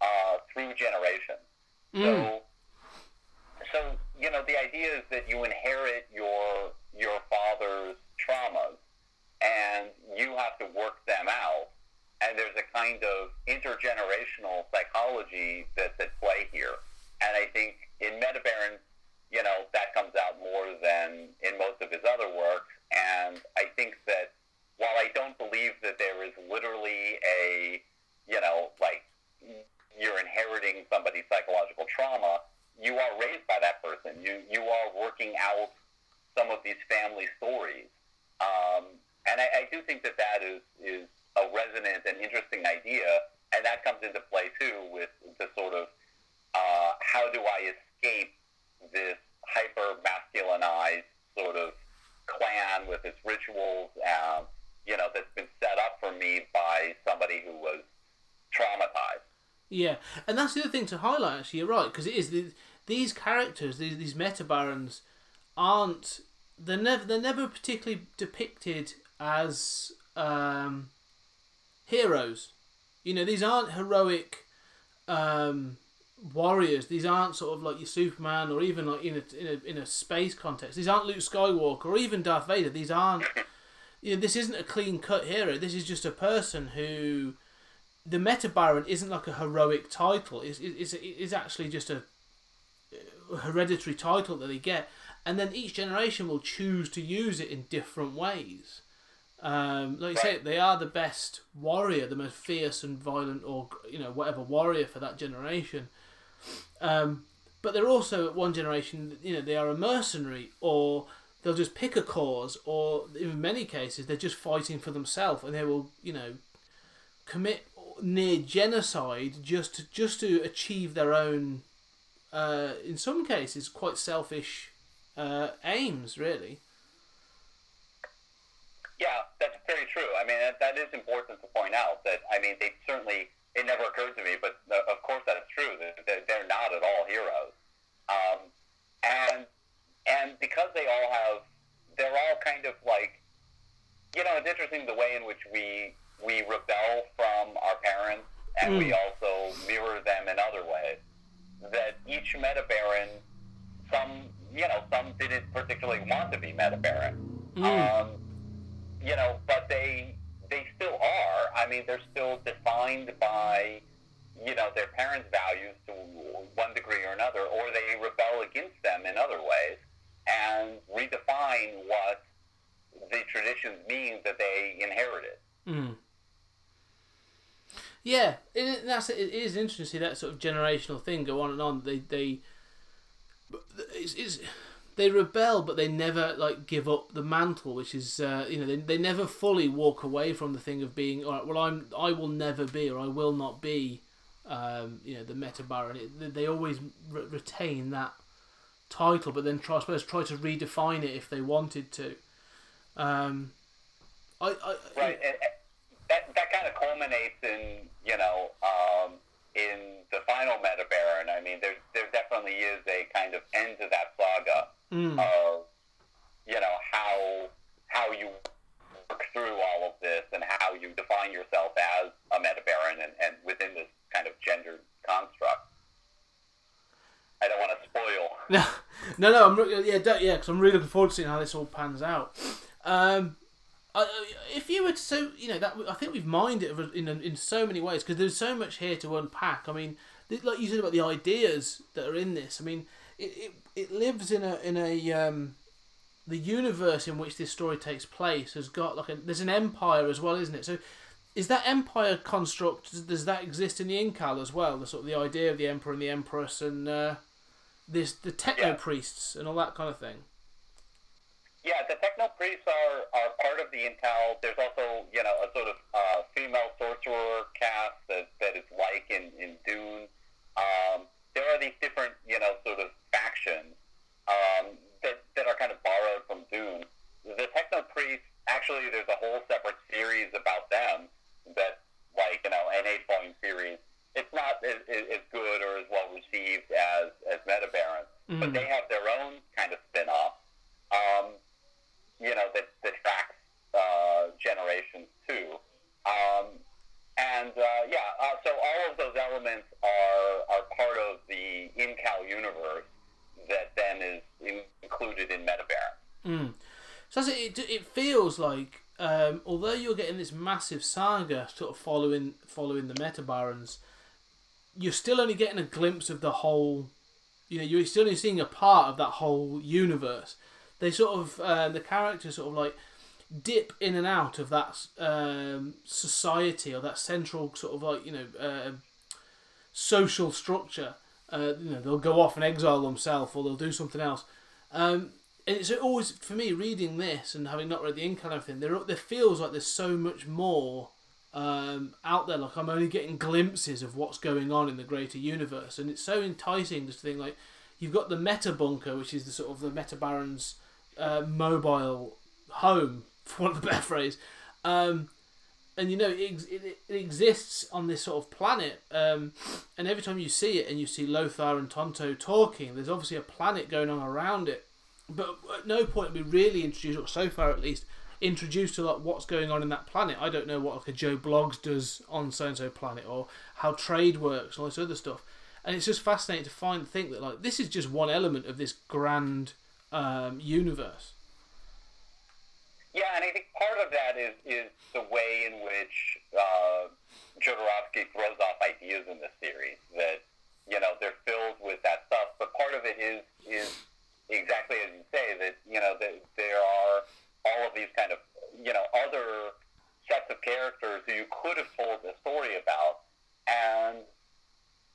uh, through generations. Mm. So, so you know, the idea is that you inherit your your father's traumas and you have to work them out. And there's a kind of intergenerational psychology that's at play here. And I think in Metabaron, you know, that comes out more than in most of his other works. And I think that while I don't believe that there is literally a, you know, like you're inheriting somebody's psychological trauma, you are raised by that person. You you are working out some of these family stories. Um, and I, I do think that that is, is a resonant and interesting idea, and that comes into play too with the sort of uh, how do I escape this hyper masculinized sort of clan with its rituals, um, you know, that's been set up for me by somebody who was traumatized. Yeah, and that's the other thing to highlight. Actually, you're right because it is the, these characters, these these meta barons, aren't they're never they're never particularly depicted as um, heroes. You know, these aren't heroic um, warriors. These aren't sort of like your Superman or even like in a, in a in a space context. These aren't Luke Skywalker or even Darth Vader. These aren't. You know, this isn't a clean cut hero. This is just a person who. The Meta Baron isn't like a heroic title. It's, it's, it's actually just a hereditary title that they get and then each generation will choose to use it in different ways. Um, like you say, they are the best warrior, the most fierce and violent, or you know whatever warrior for that generation. Um, but they're also one generation, you know, they are a mercenary, or they'll just pick a cause, or in many cases they're just fighting for themselves, and they will, you know, commit near genocide just to, just to achieve their own, uh, in some cases, quite selfish uh, aims, really. Yeah, that's very true. I mean, that, that is important to point out. That I mean, they certainly it never occurred to me, but uh, of course that's true. They're, they're not at all heroes, um, and and because they all have, they're all kind of like, you know, it's interesting the way in which we we rebel from our parents, and mm. we hmm. also mirror them in other ways. That each meta baron, some you know, some didn't particularly want to be Metabaron. Mm. Um, you know, but they they still are. I mean, they're still defined by you know their parents' values to one degree or another, or they rebel against them in other ways and redefine what the traditions mean that they inherited. Mm. Yeah, it, that's it is interesting to see that sort of generational thing go on and on. They they it's, it's they rebel, but they never like give up the mantle, which is uh, you know they, they never fully walk away from the thing of being all right. Well, I'm I will never be or I will not be, um, you know, the Meta Baron. It, they always re- retain that title, but then try I suppose try to redefine it if they wanted to. Um, I, I right. And, that that kind of culminates in you know um, in the final Meta Baron. I mean, there there definitely is a kind of end to that saga mm. of you know how how you work through all of this and how you define yourself as a Meta Baron and, and within this kind of gendered construct. I don't want to spoil. [laughs] No, no, no. I'm yeah, yeah, because I'm really looking forward to seeing how this all pans out. Um, if you were to, so you know that I think we've mined it in in so many ways because there's so much here to unpack. I mean, like you said about the ideas that are in this. I mean, it it, it lives in a in a um, the universe in which this story takes place has got like a there's an empire as well, isn't it? So. Is that empire construct? Does that exist in the Incal as well? The sort of the idea of the emperor and the empress and uh, this the techno priests and all that kind of thing. Yeah, the techno priests are, are part of the Incal. There's also, you know, a sort of uh, female sorcerer cast that, that is like in, in Dune. Um, there are these different, you know, sort of factions um, that, that are kind of borrowed from Dune. The techno priests, actually, there's a whole separate series about them that, like, you know, an eight volume series. It's not as, as good or as well received as, as Meta Barons, mm. but they have their own kind of spin off. Um, you know, that, that tracks uh, generations too. Um, and uh, yeah, uh, so all of those elements are, are part of the Incal universe that then is included in Metabaron. Mm. So it, it feels like, um, although you're getting this massive saga sort of following following the Metabarons, you're still only getting a glimpse of the whole. You know, you're still only seeing a part of that whole universe they sort of uh, the characters sort of like dip in and out of that um, society or that central sort of like you know uh, social structure. Uh, you know they'll go off and exile themselves or they'll do something else. Um, it's always for me reading this and having not read the ink and everything. There there feels like there's so much more um, out there. Like I'm only getting glimpses of what's going on in the greater universe, and it's so enticing just to think like you've got the meta bunker, which is the sort of the meta barons uh, mobile home, [laughs] for want of a better phrase. Um, and you know it, it, it, exists on this sort of planet, um, and every time you see it and you see Lothar and Tonto talking, there's obviously a planet going on around it. But at no point are we really introduced, or so far at least, introduced to like what's going on in that planet. I don't know what like a Joe Blogs does on so and so planet, or how trade works, and all this other stuff. And it's just fascinating to find think that like this is just one element of this grand um, universe. Yeah, and I think part of that is is the way in which uh, Jodorowsky throws off ideas in the series that you know they're filled with that stuff. But part of it is is exactly as you say that you know that there are all of these kind of you know other sets of characters who you could have told a story about, and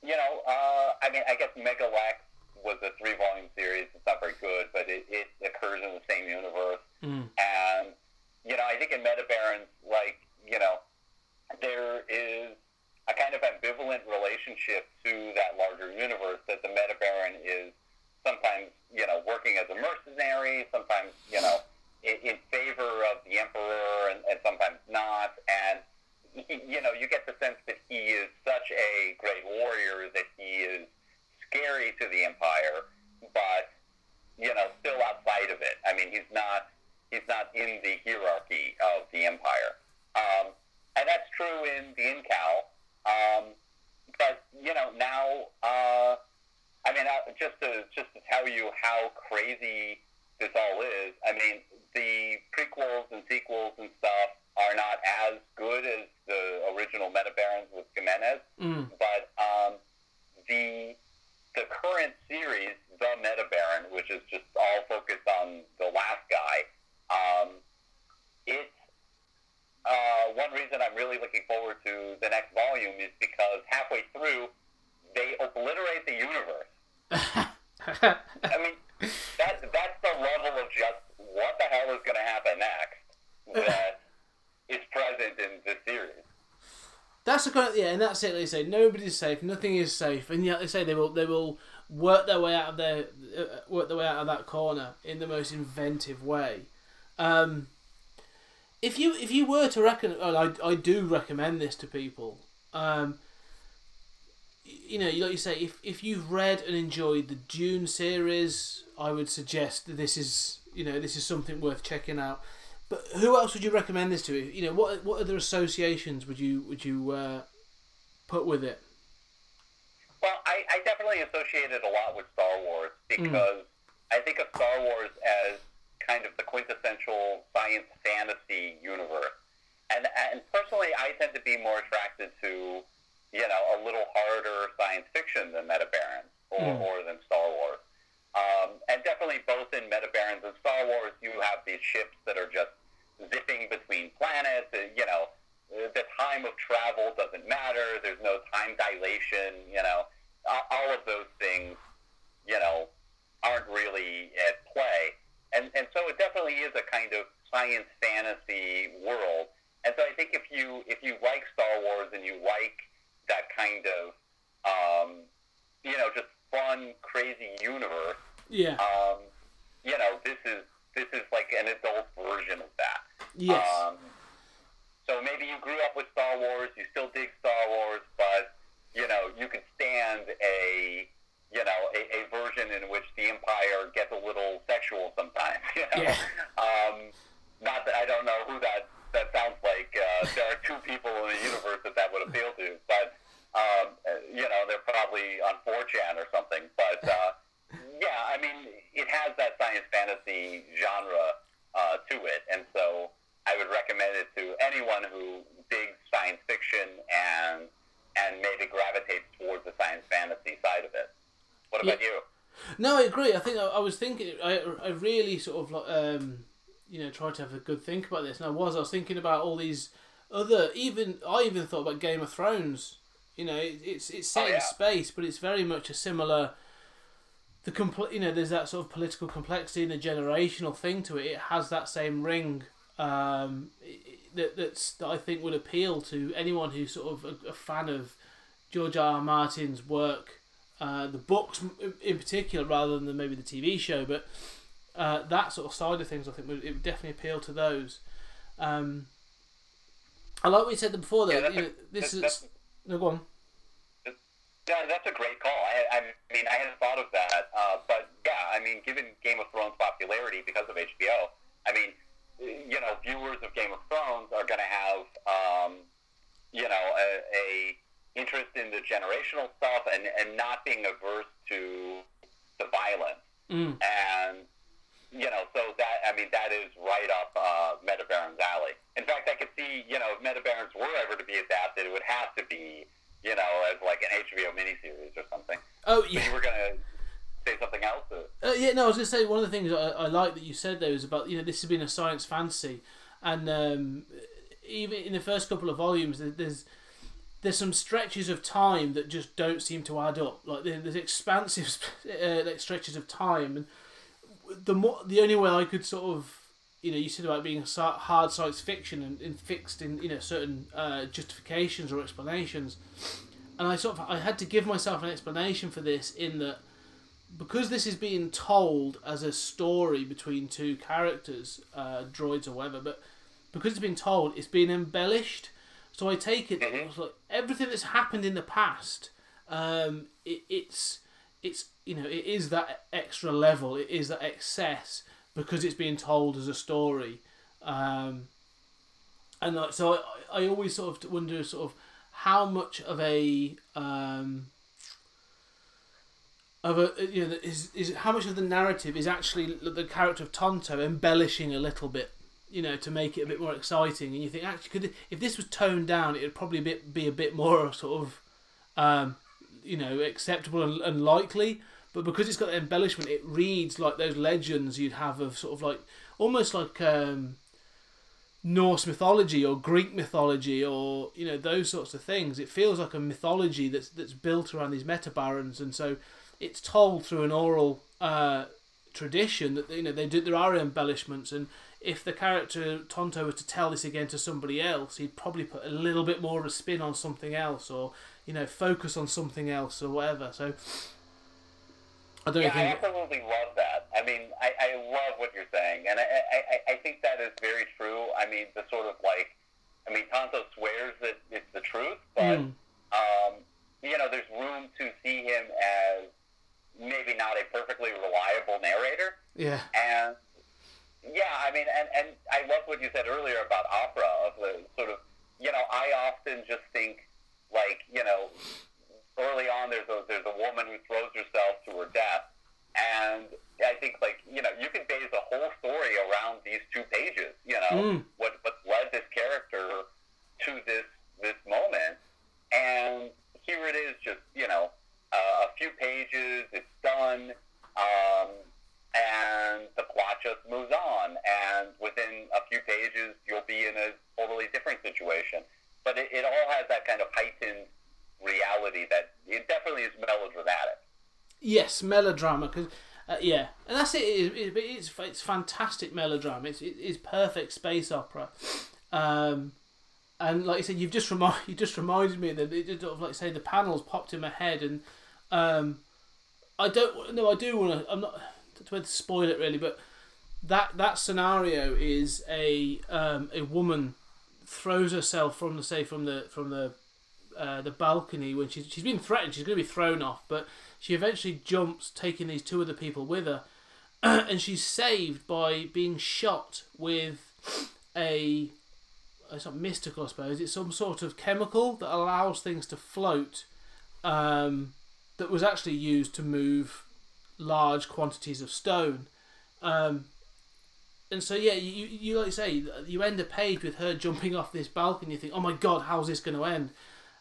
you know uh, I mean I guess Megalex was a three volume series. It's not very good, but it, it occurs in the same universe. Mm. And, you know, I think in Meta Barons, like, you know, there is a kind of ambivalent relationship to that larger universe that the Meta Baron is sometimes, you know, working as a mercenary, sometimes, you know, in, in favor of the Emperor, and, and sometimes not. And, he, you know, you get the sense that he is such a great warrior that he is scary to the Empire, but you know, still outside of it. I mean, he's not he's not in the hierarchy of the Empire, um, and that's true in the Incal. Um, but you know, now uh, I mean, uh, just to just to tell you how crazy this all is. I mean, the prequels and sequels and stuff are not as good as the original Meta Barons with Giménez, Mm. but um, the the current series, the Meta Baron, which is just all focused on the last guy, um, it. Uh, one reason I'm really looking forward to the next volume is because halfway through, they obliterate the universe. I mean, that that's the level of just what the hell is going to happen next that is present in this series. That's the kind of, yeah, and that's it. They say nobody's safe, nothing is safe, and yet they say they will they will work their way out of their uh, work their way out of that corner in the most inventive way. Um, if you if you were to reckon, I I do recommend this to people. Um, you know, like you say, if if you've read and enjoyed the Dune series, I would suggest that this is you know this is something worth checking out. But who else would you recommend this to? You know, what what other associations would you would you uh, put with it? Well, I, I definitely associate it a lot with Star Wars hmm. because I think of Star Wars as kind of the quintessential science fantasy universe. And, and personally, I tend to be more attracted to, you know, a little harder science fiction than Meta Barons or, Mm. or than Star Wars. Um, and definitely both in Meta Barons and Star Wars, you have these ships that are just zipping between planets. uh, You know, the time of travel doesn't matter. There's no time dilation. You know, A- all of those things, you know, aren't really at play. And and so it definitely is a kind of science fantasy world. And so I think if you if you like Star Wars and you like that kind of um, you know just fun crazy universe, Yeah. um, you know this is this is like an adult version of that. yes. Um, so maybe you grew up with Star Wars, you still dig Star Wars, but you know you could stand a you know a, a version in which the Empire gets a little sexual sometimes. You know? Yeah. Um, not that I don't know who that that sounds like. Uh, there are two people in the universe that that would appeal to, but um, you know they're probably on 4chan or something. But uh, yeah, I mean it has that science fantasy genre uh, to it, and so I would recommend it to anyone who digs science fiction and and maybe gravitates towards the science fantasy side of it. What about you? No, I agree. I think I, I was thinking. I I really sort of like um, you know tried to have a good think about this, and I was. I was thinking about all these other. Even I even thought about Game of Thrones. You know, it, it's it's set Oh, in space, but it's very much a similar. The compl- you know, there's that sort of political complexity and the generational thing to it. It has that same ring um, that that's that I think would appeal to anyone who's sort of a, a fan of George R. R. Martin's work, uh, the books in particular, rather than maybe the TV show. But uh, that sort of side of things, I think, would, it would definitely appeal to those. Um, I like what you said before, though. Yeah, you a- this that's- is no go on. Yeah, that's a great call. I, I mean, I hadn't thought of that, uh, but yeah, I mean, given Game of Thrones' popularity because of HBO, I mean, you know, viewers of Game of Thrones are going to have, um, you know, a, a interest in the generational stuff and and not being averse to the violence, Mm. and you know, so that I mean, that is right up uh, Meta Baron's alley. In fact, I could see, you know, if Meta Barons were ever to be adapted, it would have to be, you know, as like an HBO miniseries or something. Oh But yeah. you were gonna say something else. Or? Uh, yeah, no, I was going to say one of the things I, I like that you said there is about you know this has been a science fantasy, and um, even in the first couple of volumes, there's there's some stretches of time that just don't seem to add up. Like there's expansive [laughs] uh, like stretches of time, and the more the only way I could sort of you know you said about being hard science fiction and, and fixed in you know certain uh, justifications or explanations, and I sort of I had to give myself an explanation for this in that because this is being told as a story between two characters, uh, droids or whatever, but because it's been told, it's been embellished. So I take it Mhm. like everything that's happened in the past. Um, it, it's it's you know it is that extra level. It is that excess because it's being told as a story. Um, and so I, I always sort of wonder sort of how much of a um, of a you know is is how much of the narrative is actually the character of Tonto embellishing a little bit, you know, to make it a bit more exciting. And you think actually, could if this was toned down, it would probably be, be a bit more sort of, um, you know, acceptable and, and likely. But because it's got the embellishment, it reads like those legends you'd have of sort of like almost like um, Norse mythology or Greek mythology or you know those sorts of things. It feels like a mythology that's that's built around these meta barons, and so it's told through an oral uh, tradition that you know they do there are embellishments and if the character Tonto was to tell this again to somebody else, he'd probably put a little bit more of a spin on something else, or you know, focus on something else, or whatever. So, I don't yeah, think... I absolutely love that. I mean, I, I love what you're saying, and I, I I think that is very true. I mean, the sort of like, I mean, Tonto swears that it's the truth, but mm. um, you know, there's room to see him as maybe not a perfectly reliable narrator. Yeah. And yeah, I mean, and, and I love what you said earlier about opera, of the sort of, you know, I often just think, like, you know, early on there's a, there's a woman who throws herself to her death, and I think, like, you know, you can base a whole story around these two pages, you know, mm. what, what led this character to this, this moment, and here it is just, you know, uh, a few pages, it's done, um, and the plot just moves on. And within a few pages, you'll be in a totally different situation. But it, it all has that kind of heightened reality that it definitely is melodramatic. Yes, melodrama. Cause, uh, yeah, and that's it. it, it it's it's fantastic melodrama. It's it is perfect space opera. Um, and like you said, you've just remind [laughs] you just reminded me that it sort of like say the panels popped in my head, and um, I don't no, I do want to. I'm not to spoil it really, but that that scenario is a um, a woman throws herself from the say from the from the uh, the balcony when she's she's been threatened. She's going to be thrown off, but she eventually jumps, taking these two other people with her, [clears throat] and she's saved by being shot with a it's not mystical, I suppose. It's some sort of chemical that allows things to float. Um, that was actually used to move large quantities of stone. Um, and so yeah, you you like say you end a page with her jumping off this balcony. You think, oh my god, how's this going to end?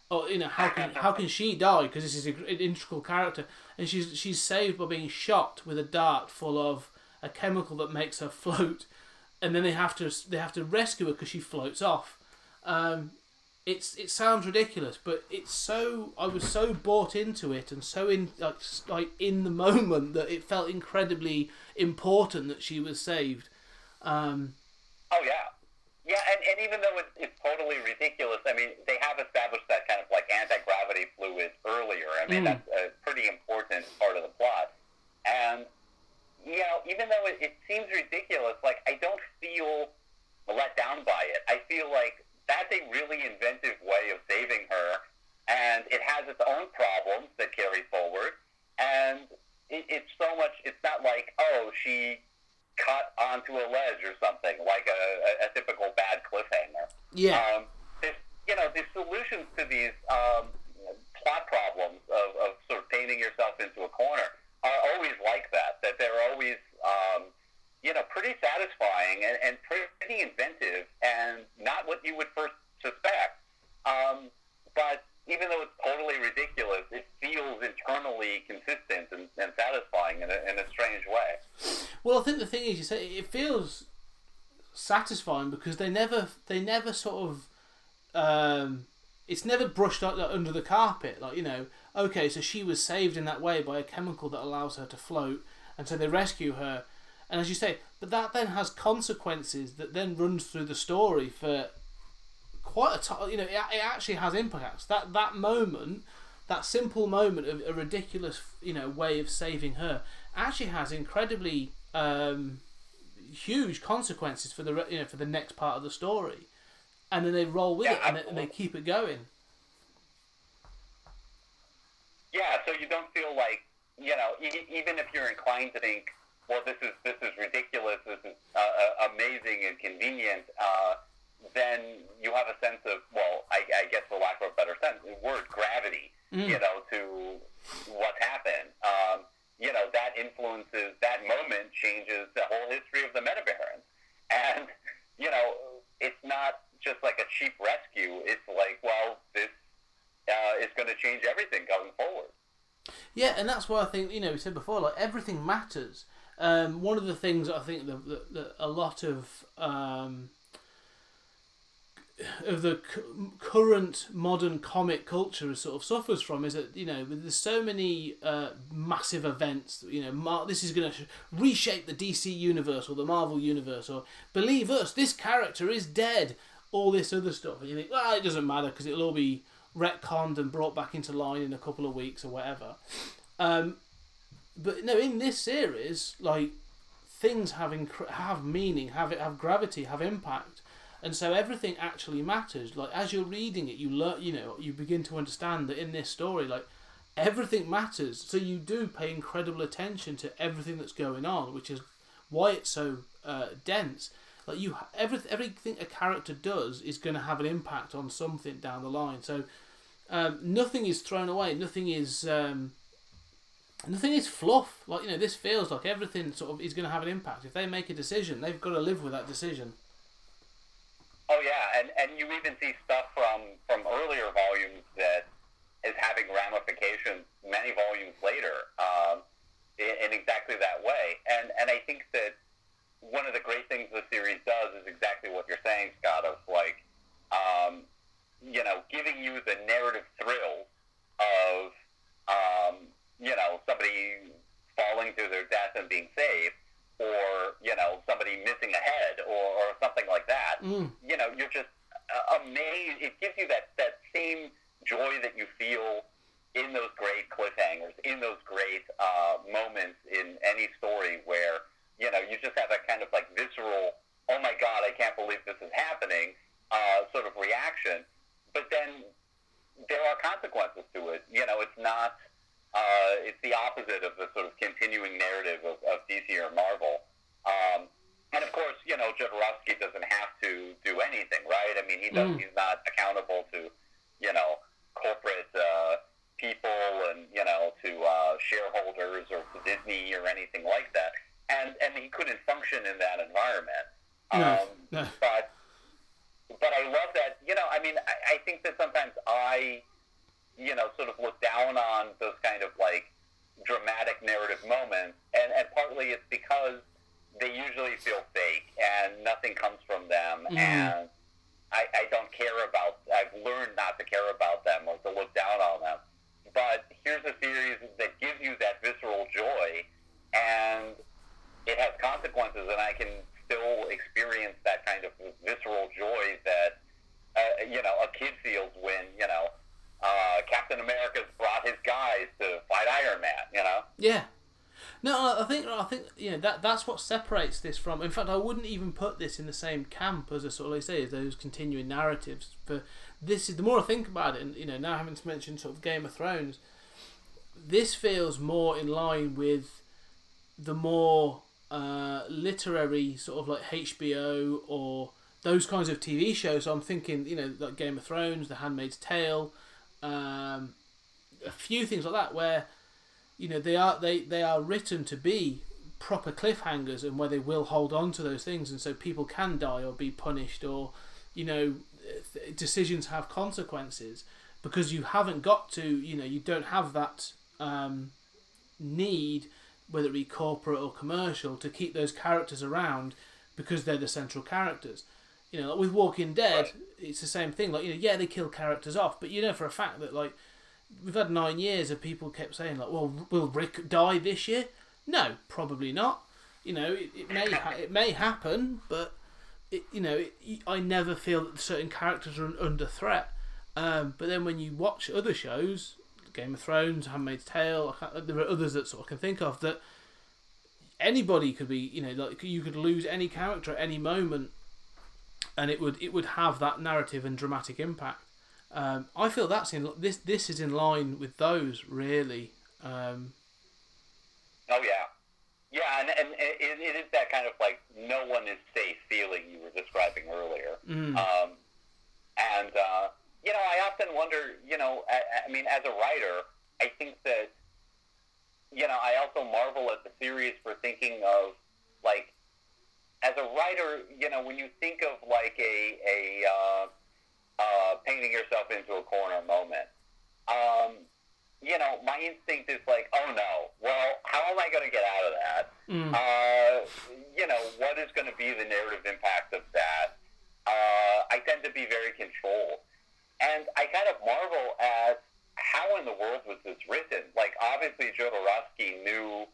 Or you know, how can how can she die? Because this is an integral character, and she's she's saved by being shot with a dart full of a chemical that makes her [laughs] float, and then they have to they have to rescue her because she floats off. Um, it's it sounds ridiculous, but it's so I was so bought into it and so in like like in the [laughs] moment that it felt incredibly important that she was saved. Um, oh yeah, yeah, and, and even though it's, it's totally ridiculous, I mean they have established that kind of like anti gravity fluid earlier. I mean mm. that's a pretty important part of the plot, and you know even though it, it seems ridiculous, like I don't feel let down by it. I feel like that's a really inventive way of saving her, and it has its own problems that carry forward. And it, it's so much. It's not like oh she cut onto a ledge or something like a, a, a typical bad cliffhanger. Yeah. Um, this, you know, the solutions to these um, plot problems of, of sort of painting yourself into a corner are always like that. That they're always um, you know, pretty satisfying and, and pretty inventive and not what you would first suspect. Um, but even though it's totally ridiculous, it feels internally consistent and, and satisfying in a, in a strange way. Well, I think the thing is, you say it feels satisfying because they never, they never sort of, um, it's never brushed under the carpet. Like you know, okay, so she was saved in that way by a chemical that allows her to float, and so they rescue her and as you say, but that then has consequences that then runs through the story for quite a time. You know, it, it actually has impacts. That that moment, that simple moment of a ridiculous, you know, way of saving her, actually has incredibly um, huge consequences for the you know for the next part of the story, and then they roll with yeah, it and they, and they keep it going. Yeah, so you don't feel like you know, e- even if you're inclined to think well, this is this is ridiculous. This is uh, uh, amazing and convenient. Uh, then you have a sense of well, I, I guess for lack of a better sense, word gravity. Mm. You know, to what's happened. Um, you know that influences that moment changes the whole history of the meta barons. And you know, it's not just like a cheap rescue. It's like, well, this uh, is going to change everything going forward. Yeah, and that's why I think you know we said before, like everything matters. Um, one of the things I think that, that, that a lot of um, of the cu- current modern comic culture sort of suffers from is that you know there's so many uh, massive events you know Mar- this is going to reshape the DC universe or the Marvel universe or believe us this character is dead. All this other stuff. And you think well it doesn't matter because it'll all be retconned and brought back into line in a couple of weeks or whatever. Um, but no in this series like things have inc- have meaning have it have gravity have impact and so everything actually matters. Like as you're reading it you learn you know you begin to understand that in this story like everything matters. So you do pay incredible attention to everything that's going on which is why it's so uh, dense. Like you every, everything a character does is going to have an impact on something down the line. So um, nothing is thrown away. Nothing is um, nothing is fluff. Like you know this feels like everything sort of is going to have an impact. If they make a decision they've got to live with that decision Oh yeah, and and you even see stuff from from earlier volumes that is having ramifications many volumes later um, in, in exactly that way. And and I think that one of the great things the series does is exactly what you're saying, Scott. Of like, um, you know, giving you the narrative thrill of um, you know somebody falling to their death and being saved or you know somebody missing a head or, or something like that. Mm. You know, you're just uh, amazed. It gives you that that same joy that you feel in those great cliffhangers, in those great uh, moments in any story where you know you just have that kind of like visceral, oh my god, I can't believe this is happening, uh, sort of reaction. But then there are consequences to it. You know, it's not uh, it's the opposite of the sort of continuing narrative of, of DC or Marvel. Um, and of course, you know, Jodorowsky doesn't have to do anything, right? I mean, he does, Mm. he's not accountable to, you know, corporate uh, people and you know to uh, shareholders or to Disney or anything like that. And and he couldn't function in that environment. No, Um, no. [laughs] But but I love that. You know, I mean, I, I think that sometimes I you know, sort of look down on those kind of like dramatic narrative moments, and, and partly it's because they usually feel fake and nothing comes from them, Mhm. and I, I don't care about. I've learned not to care about them or to look down on them. But here's a series that gives you that visceral joy, and it has consequences, and I can still experience that kind of visceral joy that uh, you know a kid feels when you know uh, Captain America's brought his guys to fight Iron Man. You know. Yeah. No, I think I think you know that that's what separates this from. In fact, I wouldn't even put this in the same camp as a sort of like say as those continuing narratives. For this is the more I think about it, and you know now having to mention sort of Game of Thrones, this feels more in line with the more uh, literary sort of like HBO or those kinds of TV shows. So I'm thinking you know like Game of Thrones, The Handmaid's Tale, um, a few things like that where you know they are they they are written to be proper cliffhangers and where they will hold on to those things. And so people can die or be punished or you know decisions have consequences because you haven't got to you know you don't have that um, need whether it be corporate or commercial to keep those characters around because they're the central characters you know like with walking dead Right. it's the same thing like you know yeah they kill characters off but you know for a fact that like we've had nine years of people kept saying like, "Well, will Rick die this year?" No, probably not. You know, it, it may ha- it may happen, but it, you know, it, I never feel that certain characters are under threat. Um, but then when you watch other shows, Game of Thrones, Handmaid's Tale, there are others that sort of can think of that anybody could be. You know, like you could lose any character at any moment, and it would it would have that narrative and dramatic impact. Um, I feel that's in this. This is in line with those really. Um, Oh yeah, yeah, and and it, it is that kind of like no one is safe feeling you were describing earlier. mm, Um, and uh, you know, I often wonder. You know, I, I mean, as a writer, I think that you know, I also marvel at the series for thinking of like as a writer, you know, when you think of like a a uh, uh, painting yourself into a corner moment, um, you know, my instinct is like, oh no, well, how am I going to get out of that? Mm. Uh, you know, what is going to be the narrative impact of that? Uh, I tend to be very controlled. And I kind of marvel at how in the world was this written? Like, obviously, Jodorowsky knew,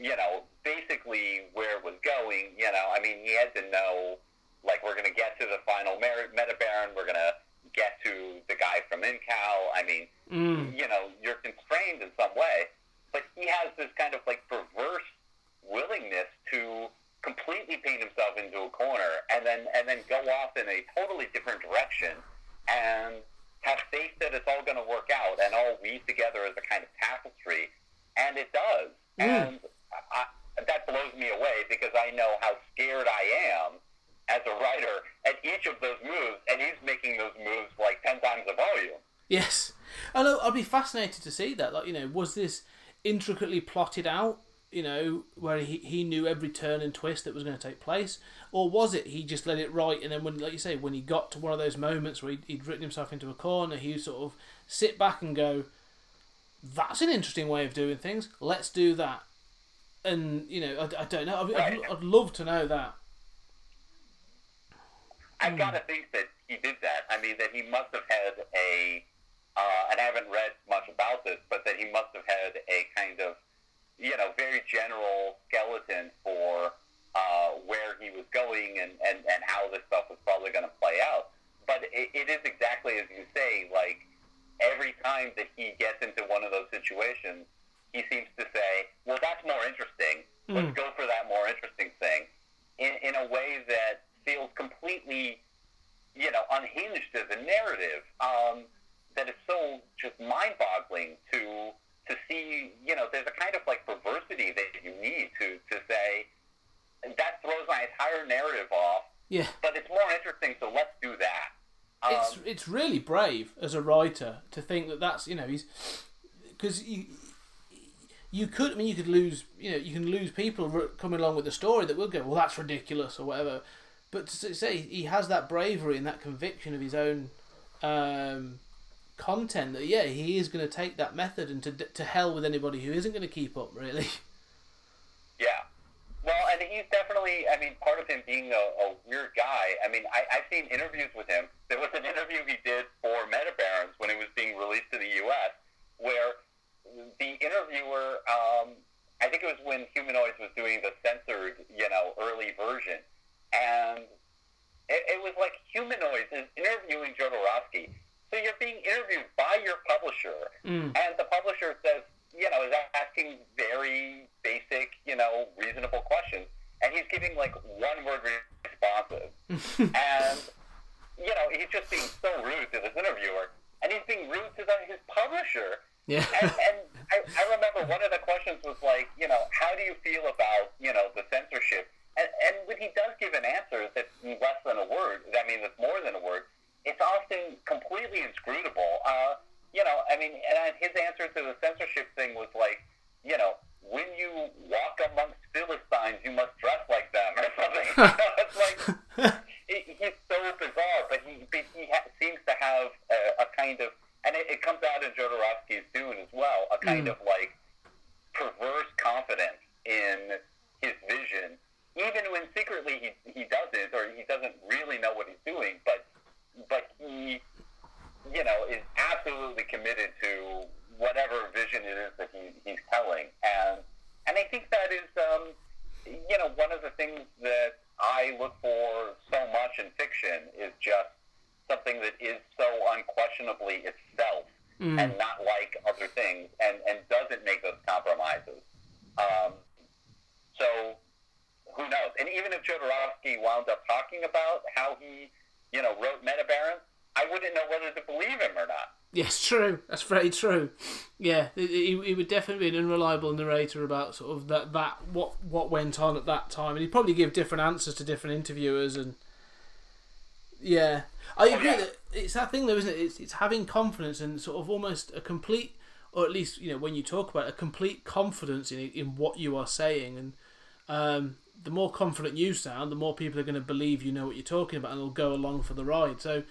you know, basically where it was going. You know, I mean, he had to know, like, we're going to get to the final Mer- Metabaron, we're going to get to the guy from Incal. I mean, Mm. you know, you're constrained in some way. But he has this kind of, like, perverse willingness to completely paint himself into a corner and then and then go off in a totally different direction and have faith that it's all going to work out and all weave together as a kind of tapestry and it does Mm. and I, that blows me away because I know how scared I am as a writer at each of those moves and he's making those moves like 10 times the volume Yes, I- I'd be fascinated to see that. Like, you know, was this intricately plotted out? You know, where he, he knew every turn and twist that was going to take place, or was it he just let it write and then when, like you say, when he got to one of those moments where he'd, he'd written himself into a corner, he would sort of sit back and go, "That's an interesting way of doing things. Let's do that." And you know, I, I don't know. I'd, I'd, I'd love to know that. I've got to think that he did that. I mean, that he must have had a, uh, and I haven't read much about this, but that he must have had a kind of, you know, very general skeleton for uh, where he was going and, and, and how this stuff was probably going to play out. But it, it is exactly as you say, like, every time that he gets into one of those situations, he seems to say, well, that's more interesting. Let's go for that more interesting thing in, in a way that feels completely, you know, unhinged as a narrative. Um, that is so just mind-boggling to to see. You know, there's a kind of like perversity that you need to to say that throws my entire narrative off. Yeah. But it's more interesting, so let's do that. Um, it's it's really brave as a writer to think that that's you know he's because you you could I mean you could lose you know you can lose people coming along with the story that will go well that's ridiculous or whatever but to say he has that bravery and that conviction of his own um, content that yeah he is going to take that method and to to hell with anybody who isn't going to keep up really [laughs] Yeah. Well, and he's definitely, I mean, part of him being a, a weird guy. I mean, I, I've seen interviews with him. There was an interview he did for Metabarons when it was being released to the U.S., where the interviewer, um, I think it was when Humanoids was doing the censored, you know, early version. And it, it was like Humanoids is interviewing Jodorowsky. So you're being interviewed by your publisher, Mm. and the publisher says, you know, is asking very basic, you know, reasonable questions, and he's giving like one word responses, [laughs] and you know, he's just being so rude to this interviewer, and he's being rude to the, his publisher. Yeah And, [laughs] and I, I remember one of the questions was like, you know, how do you feel about, you know, the censorship? And, and when he does give an answer that's less than a word, that means it's more than a word, it's often completely inscrutable. Uh, you know, I mean, and his answer to the censorship thing was like, you know, when you walk amongst Philistines, you must dress like them or something. [laughs] it's like, [laughs] it, he's so bizarre, but he, but he ha- seems to have a, a kind of, and it, it comes out in Jodorowsky's Dune as well, a kind of like perverse confidence in his vision, even when secretly he, he doesn't, or he doesn't really know what he's doing, but but he, you know, is absolutely committed to whatever vision it is that he, he's telling, and and I think that is, um, you know, one of the things that I look for so much in fiction is just something that is so unquestionably itself and not like other things, and and doesn't make those compromises. Um, so who knows? And even if Jodorowsky wound up talking about how he, you know, wrote Metabaron, I wouldn't know whether to believe him or not. Yes, true. That's very true. Yeah, he, he would definitely be an unreliable narrator about sort of that, that what what went on at that time, and he'd probably give different answers to different interviewers. And yeah, I agree that it's that thing though, isn't it? It's it's having confidence and sort of almost a complete, or at least you know when you talk about it, a complete confidence in in what you are saying, and um, the more confident you sound, the more people are going to believe you know what you're talking about, and they'll go along for the ride. So,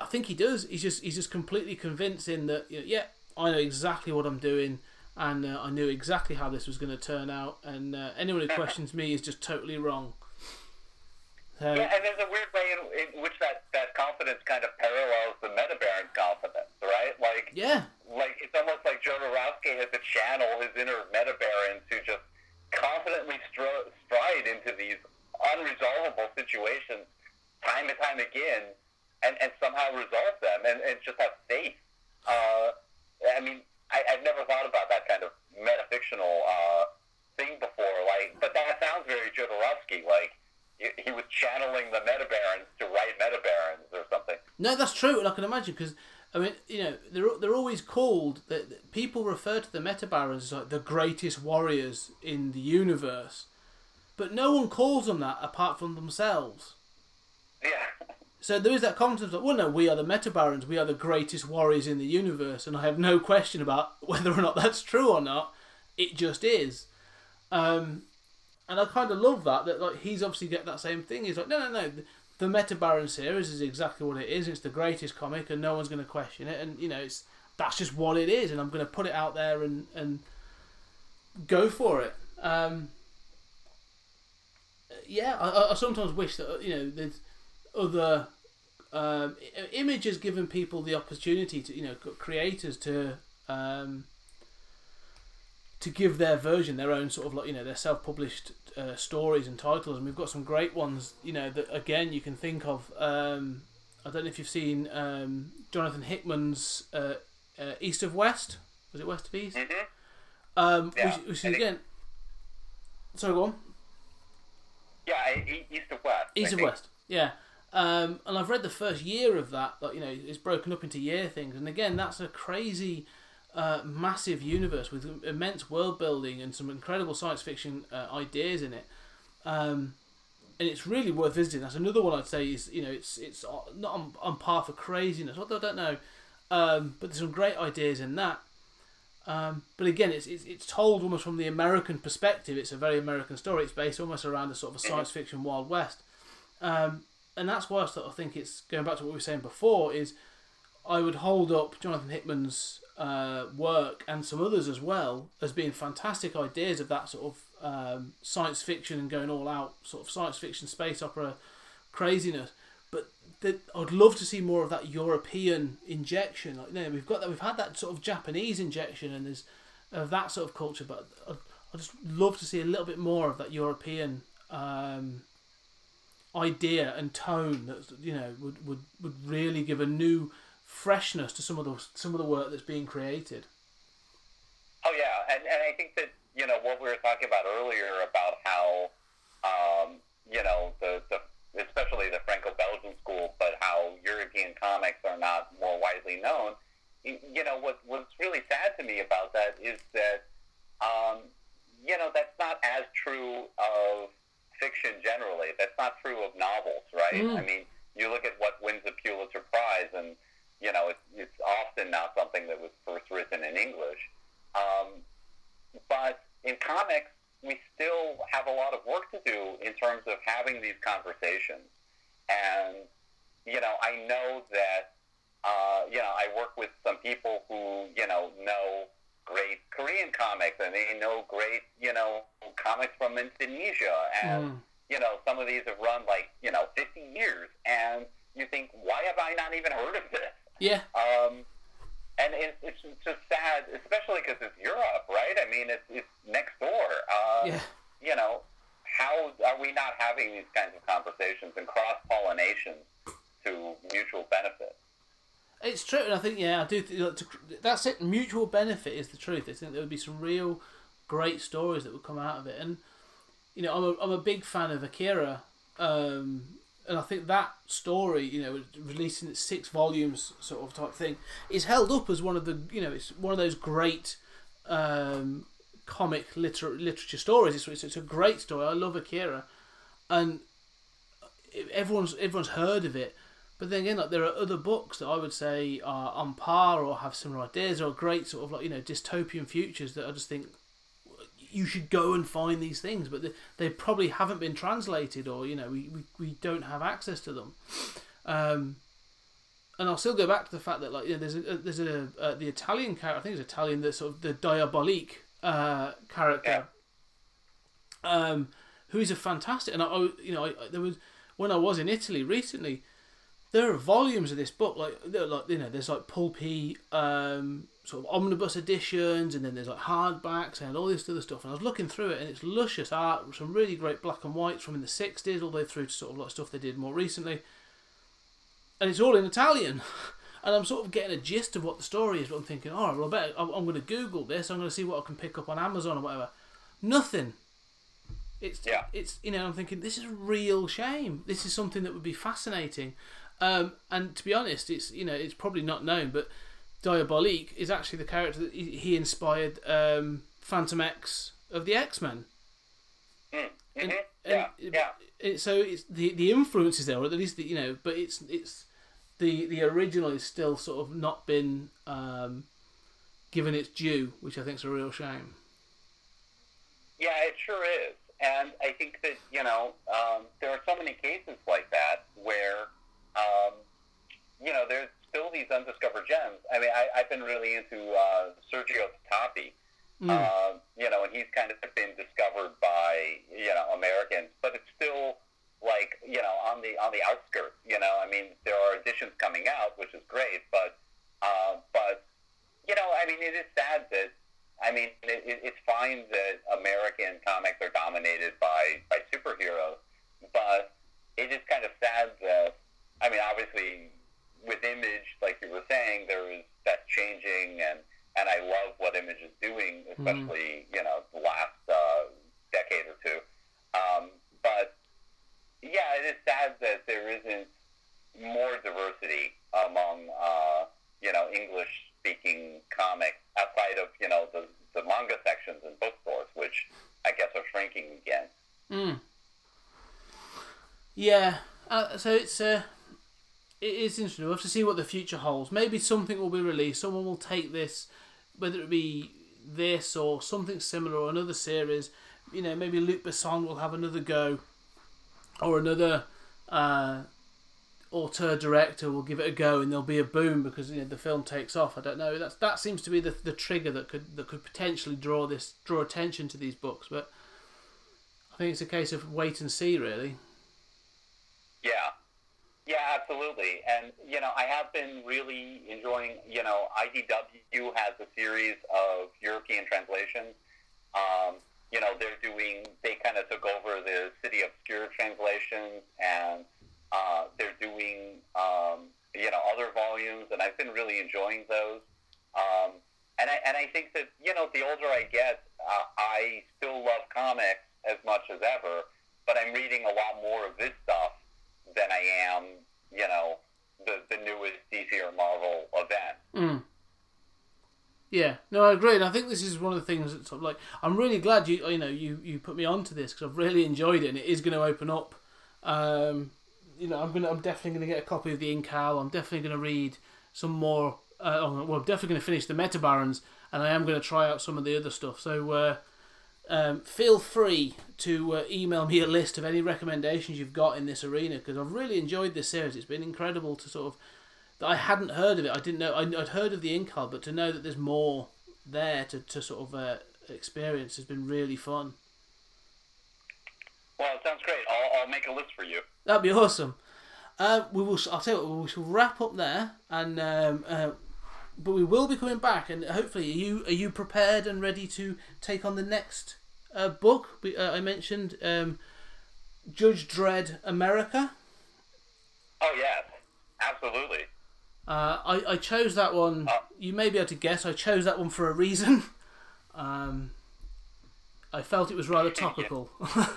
I think he does. He's just he's just completely convincing that you know, yeah, I know exactly what I'm doing, and uh, I knew exactly how this was going to turn out. And uh, anyone who questions me is just totally wrong. So, yeah, and there's a weird way in, in which that, that confidence kind of parallels the Metabaron's confidence, right? Like, yeah, like it's almost like Jodorowsky had to channel his inner Metabaron to just confidently str- stride into these unresolvable situations time and time again, and, and somehow resolve them, and, and just have faith. Uh, I mean, I, I've never thought about that kind of metafictional uh, thing before. Like, but that sounds very Jodorowsky. Like he was channeling the metabarons to write metabarons or something. No, that's true, and I can imagine because I mean, you know, they're they're always called that people refer to the metabarons as like the greatest warriors in the universe, but no one calls them that apart from themselves. Yeah. So there is that concept of well, no, we are the metabarons, we are the greatest warriors in the universe, and I have no question about [laughs] whether or not that's true or not. It just is. Um, and I kind of love that that like he's obviously get that same thing. He's like, no, no, no. The, Meta Baron series is exactly what it is. It's the greatest comic, and no one's going to question it. And you know, it's that's just what it is, and I'm going to put it out there and and go for it. Um, yeah, I, I sometimes wish that you know there's other um, images given people the opportunity to you know creators to um, to give their version, their own sort of like you know their self-published uh, stories and titles, and we've got some great ones. You know that again you can think of. Um, I don't know if you've seen um, Jonathan Hickman's uh, uh, East of West. Was it West of East? Mm-hmm. Um, yeah. which, which again. Sorry, go on. Yeah, East of West. East of West. Yeah. Um, and I've read the first year of that. Like you know, it's broken up into year things, and again, that's a crazy uh, massive universe with immense world building and some incredible science fiction uh, ideas in it. Um, and it's really worth visiting. That's another one I'd say is you know it's it's not on, on par for craziness. Although I don't know, um, but there's some great ideas in that. Um, but again, it's, it's it's told almost from the American perspective. It's a very American story. It's based almost around a sort of a science fiction Wild West, um, and that's why I sort of think it's going back to what we were saying before. Is I would hold up Jonathan Hickman's uh, work and some others as well as being fantastic ideas of that sort of um, science fiction and going all out sort of science fiction space opera craziness. But the, I'd love to see more of that European injection. Like, you know, we've got that, we've had that sort of Japanese injection and there's of that sort of culture, but I'd, I'd just love to see a little bit more of that European um, idea and tone that you know would, would, would really give a new freshness to some of the some of the work that's being created. Oh yeah, and and I think that you know what we were talking about earlier about how um, you know the, the especially the Franco-Belgian school, but how European comics are not more widely known. You know what what's really sad to me about that is that um, you know that's not as true of fiction generally. That's not true of novels, right? Mm. I mean, you look at what wins the Pulitzer Prize and you know, it's, it's often not something that was first written in English. Um, but in comics, we still have a lot of work to do in terms of having these conversations. And, you know, I know that, uh, you know, I work with some people who, you know, know great Korean comics and they know great, you know, comics from Indonesia. And, mm. you know, some of these have run like, you know, 50 years. And you think, why have I not even heard of this? Yeah. Um, and it's, it's just sad, especially because it's Europe, right? I mean, it's, it's next door. Uh, yeah. You know, how are we not having these kinds of conversations and cross pollination to mutual benefit? It's true, and I think yeah, I do. Think, that's it. Mutual benefit is the truth. I think there would be some real great stories that would come out of it, and you know, I'm a, I'm a big fan of Akira. Um, and I think that story, you know, releasing its six volumes sort of type thing, is held up as one of the, you know, it's one of those great um, comic liter- literature stories. It's, it's, it's a great story. I love Akira, and everyone's everyone's heard of it. But then again, like there are other books that I would say are on par or have similar ideas or great sort of like you know dystopian futures that I just think you should go and find these things, but they, they probably haven't been translated, or you know, we, we, we don't have access to them. Um, and I'll still go back to the fact that like you know, there's a there's a uh, the Italian character I think it's Italian the sort of the Diabolik uh, character, um, who is a fantastic and I, I you know I, there was when I was in Italy recently, there are volumes of this book like like you know there's like pulpy um, sort of omnibus editions and then there's like hardbacks and all this other stuff and I was looking through it and it's luscious art some really great black and whites from in the 60s all the way through to sort of like stuff they did more recently and it's all in Italian. [laughs] And I'm sort of getting a gist of what the story is, but I'm thinking, all right, well, I better, I'm, I'm going to Google this. I'm going to see what I can pick up on Amazon or whatever. Nothing. It's Yeah. it's you know I'm thinking this is a real shame. This is something that would be fascinating. Um, and to be honest, it's you know it's probably not known, but Diabolik is actually the character that he inspired um, Phantomex of the X Men. Mm-hmm. and yeah, yeah. so it's the the influence is there, or at least the, you know, but it's it's the the original is still sort of not been um, given its due, which I think is a real shame. Yeah, it sure is. And I think that, you know, um, there are so many cases like that where, um, you know, there's still these undiscovered gems. I mean, I, I've been really into uh, Sergio Toppi, Mm. um, you know, and he's kind of been discovered by, you know, Americans, but it's still like, you know, on the on the outskirts, you know. I mean, there are editions coming out, which is great, but, uh, but, you know, I mean, it is sad that I mean, it, it, it's fine that American comics are dominated by, by superheroes, but it is kind of sad that, I mean, obviously, with Image, like you were saying, there is that's changing, and, and I love what Image is doing, especially, you know, the last uh, decade or two. Um, but, yeah, it is sad that there isn't more diversity among, uh, you know, English-speaking comics outside of, you know, the, the manga sections in bookstores, which I guess are shrinking again. Mm. Yeah, uh, so it's uh, it is interesting. We'll have to see what the future holds. Maybe something will be released. Someone will take this, whether it be this or something similar or another series. You know, maybe Luc Besson will have another go, or another uh, auteur director will give it a go, and there'll be a boom because you know the film takes off. I don't know. That's that seems to be the the trigger that could that could potentially draw this draw attention to these books, but. I think it's a case of wait and see, really. Yeah. Yeah, absolutely. And, you know, I have been really enjoying, you know, IDW has a series of European translations. Um, you know, they're doing, they kind of took over the Cités Obscures translations and uh, they're doing, um, you know, other volumes, and I've been really enjoying those. Um, and, I, and I think that, you know, the older I get, uh, I still love comics as much as ever, but I'm reading a lot more of this stuff than I am, you know, the, the newest DC or Marvel event. Mm. Yeah, no, I agree, and I think this is one of the things that's sort of like I'm really glad you you know you you put me onto this because I've really enjoyed it, and it is going to open up. Um, you know, I'm gonna I'm definitely to get a copy of the Incal. I'm definitely to read some more. Uh, oh, well, I'm definitely to finish the Meta Barons, and I am to try out some of the other stuff. So. Uh, um, feel free to uh, email me a list of any recommendations you've got in this arena because I've really enjoyed this series. It's been incredible to sort of that I hadn't heard of it. I didn't know I'd heard of the Incal, but to know that there's more there to, to sort of uh, experience has been really fun. Well, it sounds great. I'll, I'll make a list for you. That'd be awesome. Uh, we will. I'll tell you what. We shall wrap up there, and um, uh, but we will be coming back, and hopefully, are you are you prepared and ready to take on the next uh, book? We, uh, I mentioned um, Judge Dredd America. Oh, yes. Absolutely. Uh, I, I chose that one. You may be able to guess. I chose that one for a reason. [laughs] Um, I felt it was rather [laughs] topical. [laughs]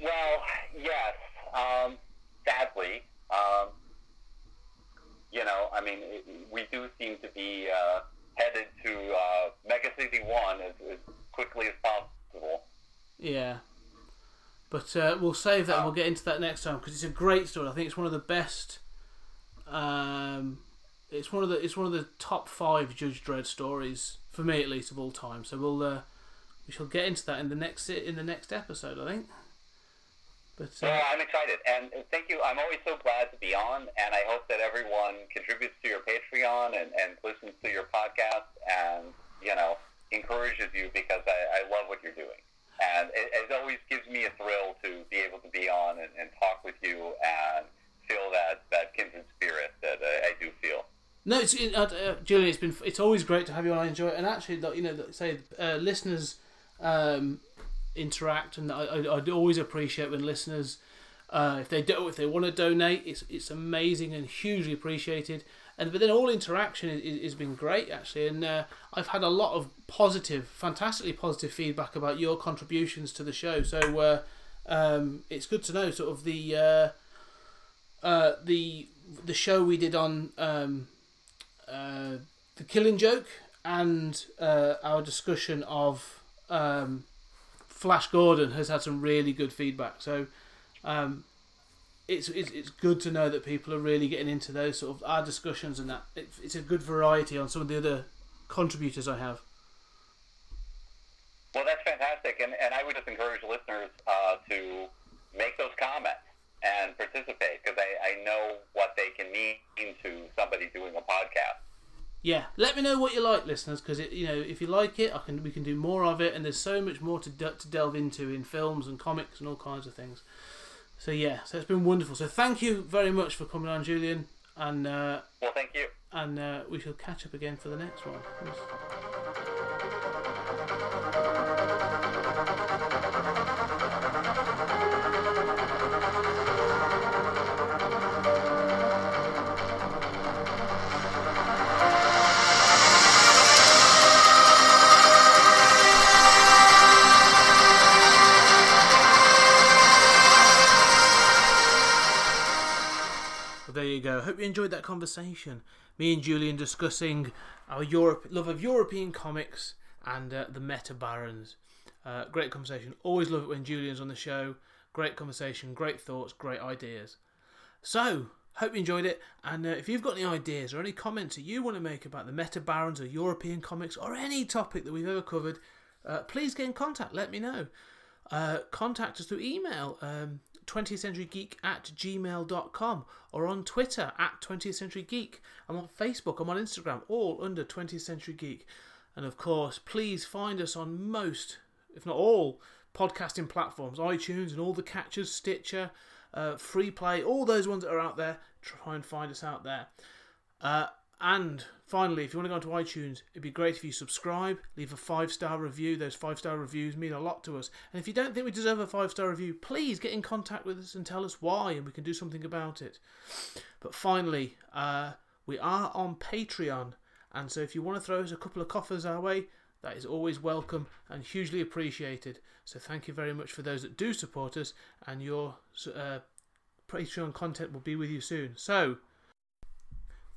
Well, yes. Um, sadly, um, you know, I mean, it, we do seem to be uh, headed to uh, Mega City 1 as, as quickly as possible. Yeah. But uh, we'll save that and we'll get into that next time because it's a great story. I think it's one of the best. Um, it's one of the it's one of the top five Judge Dredd stories for me at least of all time. So we'll uh, we shall get into that in the next in the next episode, I think. But uh, Well, I'm excited, and thank you. I'm always so glad to be on, and I hope that everyone contributes to your Patreon and, and listens to your podcast, and you know encourages you because I, I love what you're doing, and it, it always gives me a thrill to be able to be on and, and talk with you and feel that that kindred spirit that uh, I do feel. No, it's uh, uh, Julian. It's been it's always great to have you on. I enjoy it, and actually, you know, say uh, listeners um, interact, and I, I'd always appreciate when listeners, uh, if they do, if they want to donate, it's it's amazing and hugely appreciated. And but then all interaction is, has been great actually, and uh, I've had a lot of positive, fantastically positive feedback about your contributions to the show. So uh, um, it's good to know sort of the uh, uh, the the show we did on. Um, uh, the Killing Joke and our discussion of um, Flash Gordon has had some really good feedback. So um, it's, it's it's good to know that people are really getting into those sort of our discussions and that it, it's a good variety on some of the other contributors I have. Well, that's fantastic, and, and I would just encourage listeners uh, to make those comments and participate because I, I know what they can mean to somebody doing a podcast. Yeah, let me know what you like, listeners, because you know if you like it, I can we can do more of it, and there's so much more to de- to delve into in films and comics and all kinds of things. So yeah, so it's been wonderful. So thank you very much for coming on, Julian, and uh, Well, thank you. and uh, we shall catch up again for the next one. Hope you enjoyed that conversation. Me and Julian discussing our Europe love of European comics and uh, the Meta Barons. Uh, great conversation. Always love it when Julian's on the show. Great conversation, great thoughts, great ideas. So, hope you enjoyed it. And uh, if you've got any ideas or any comments that you want to make about the Meta Barons or European comics or any topic that we've ever covered, uh, please get in contact. Let me know. Uh, contact us through email. Um, 20th Century Geek at gmail.com or on Twitter at 20th Century Geek. I'm on Facebook, I'm on Instagram, all under 20th Century Geek. And of course, please find us on most, if not all, podcasting platforms iTunes and all the catchers, Stitcher, uh, Free Play, all those ones that are out there. Try and find us out there. Uh, and finally, if you want to go onto iTunes, it'd be great if you subscribe, leave a five star review. Those five star reviews mean a lot to us. And if you don't think we deserve a five star review, please get in contact with us and tell us why, and we can do something about it. But finally, uh, we are on Patreon, and so if you want to throw us a couple of coffers our way, that is always welcome and hugely appreciated. So thank you very much for those that do support us, and your uh, Patreon content will be with you soon. So.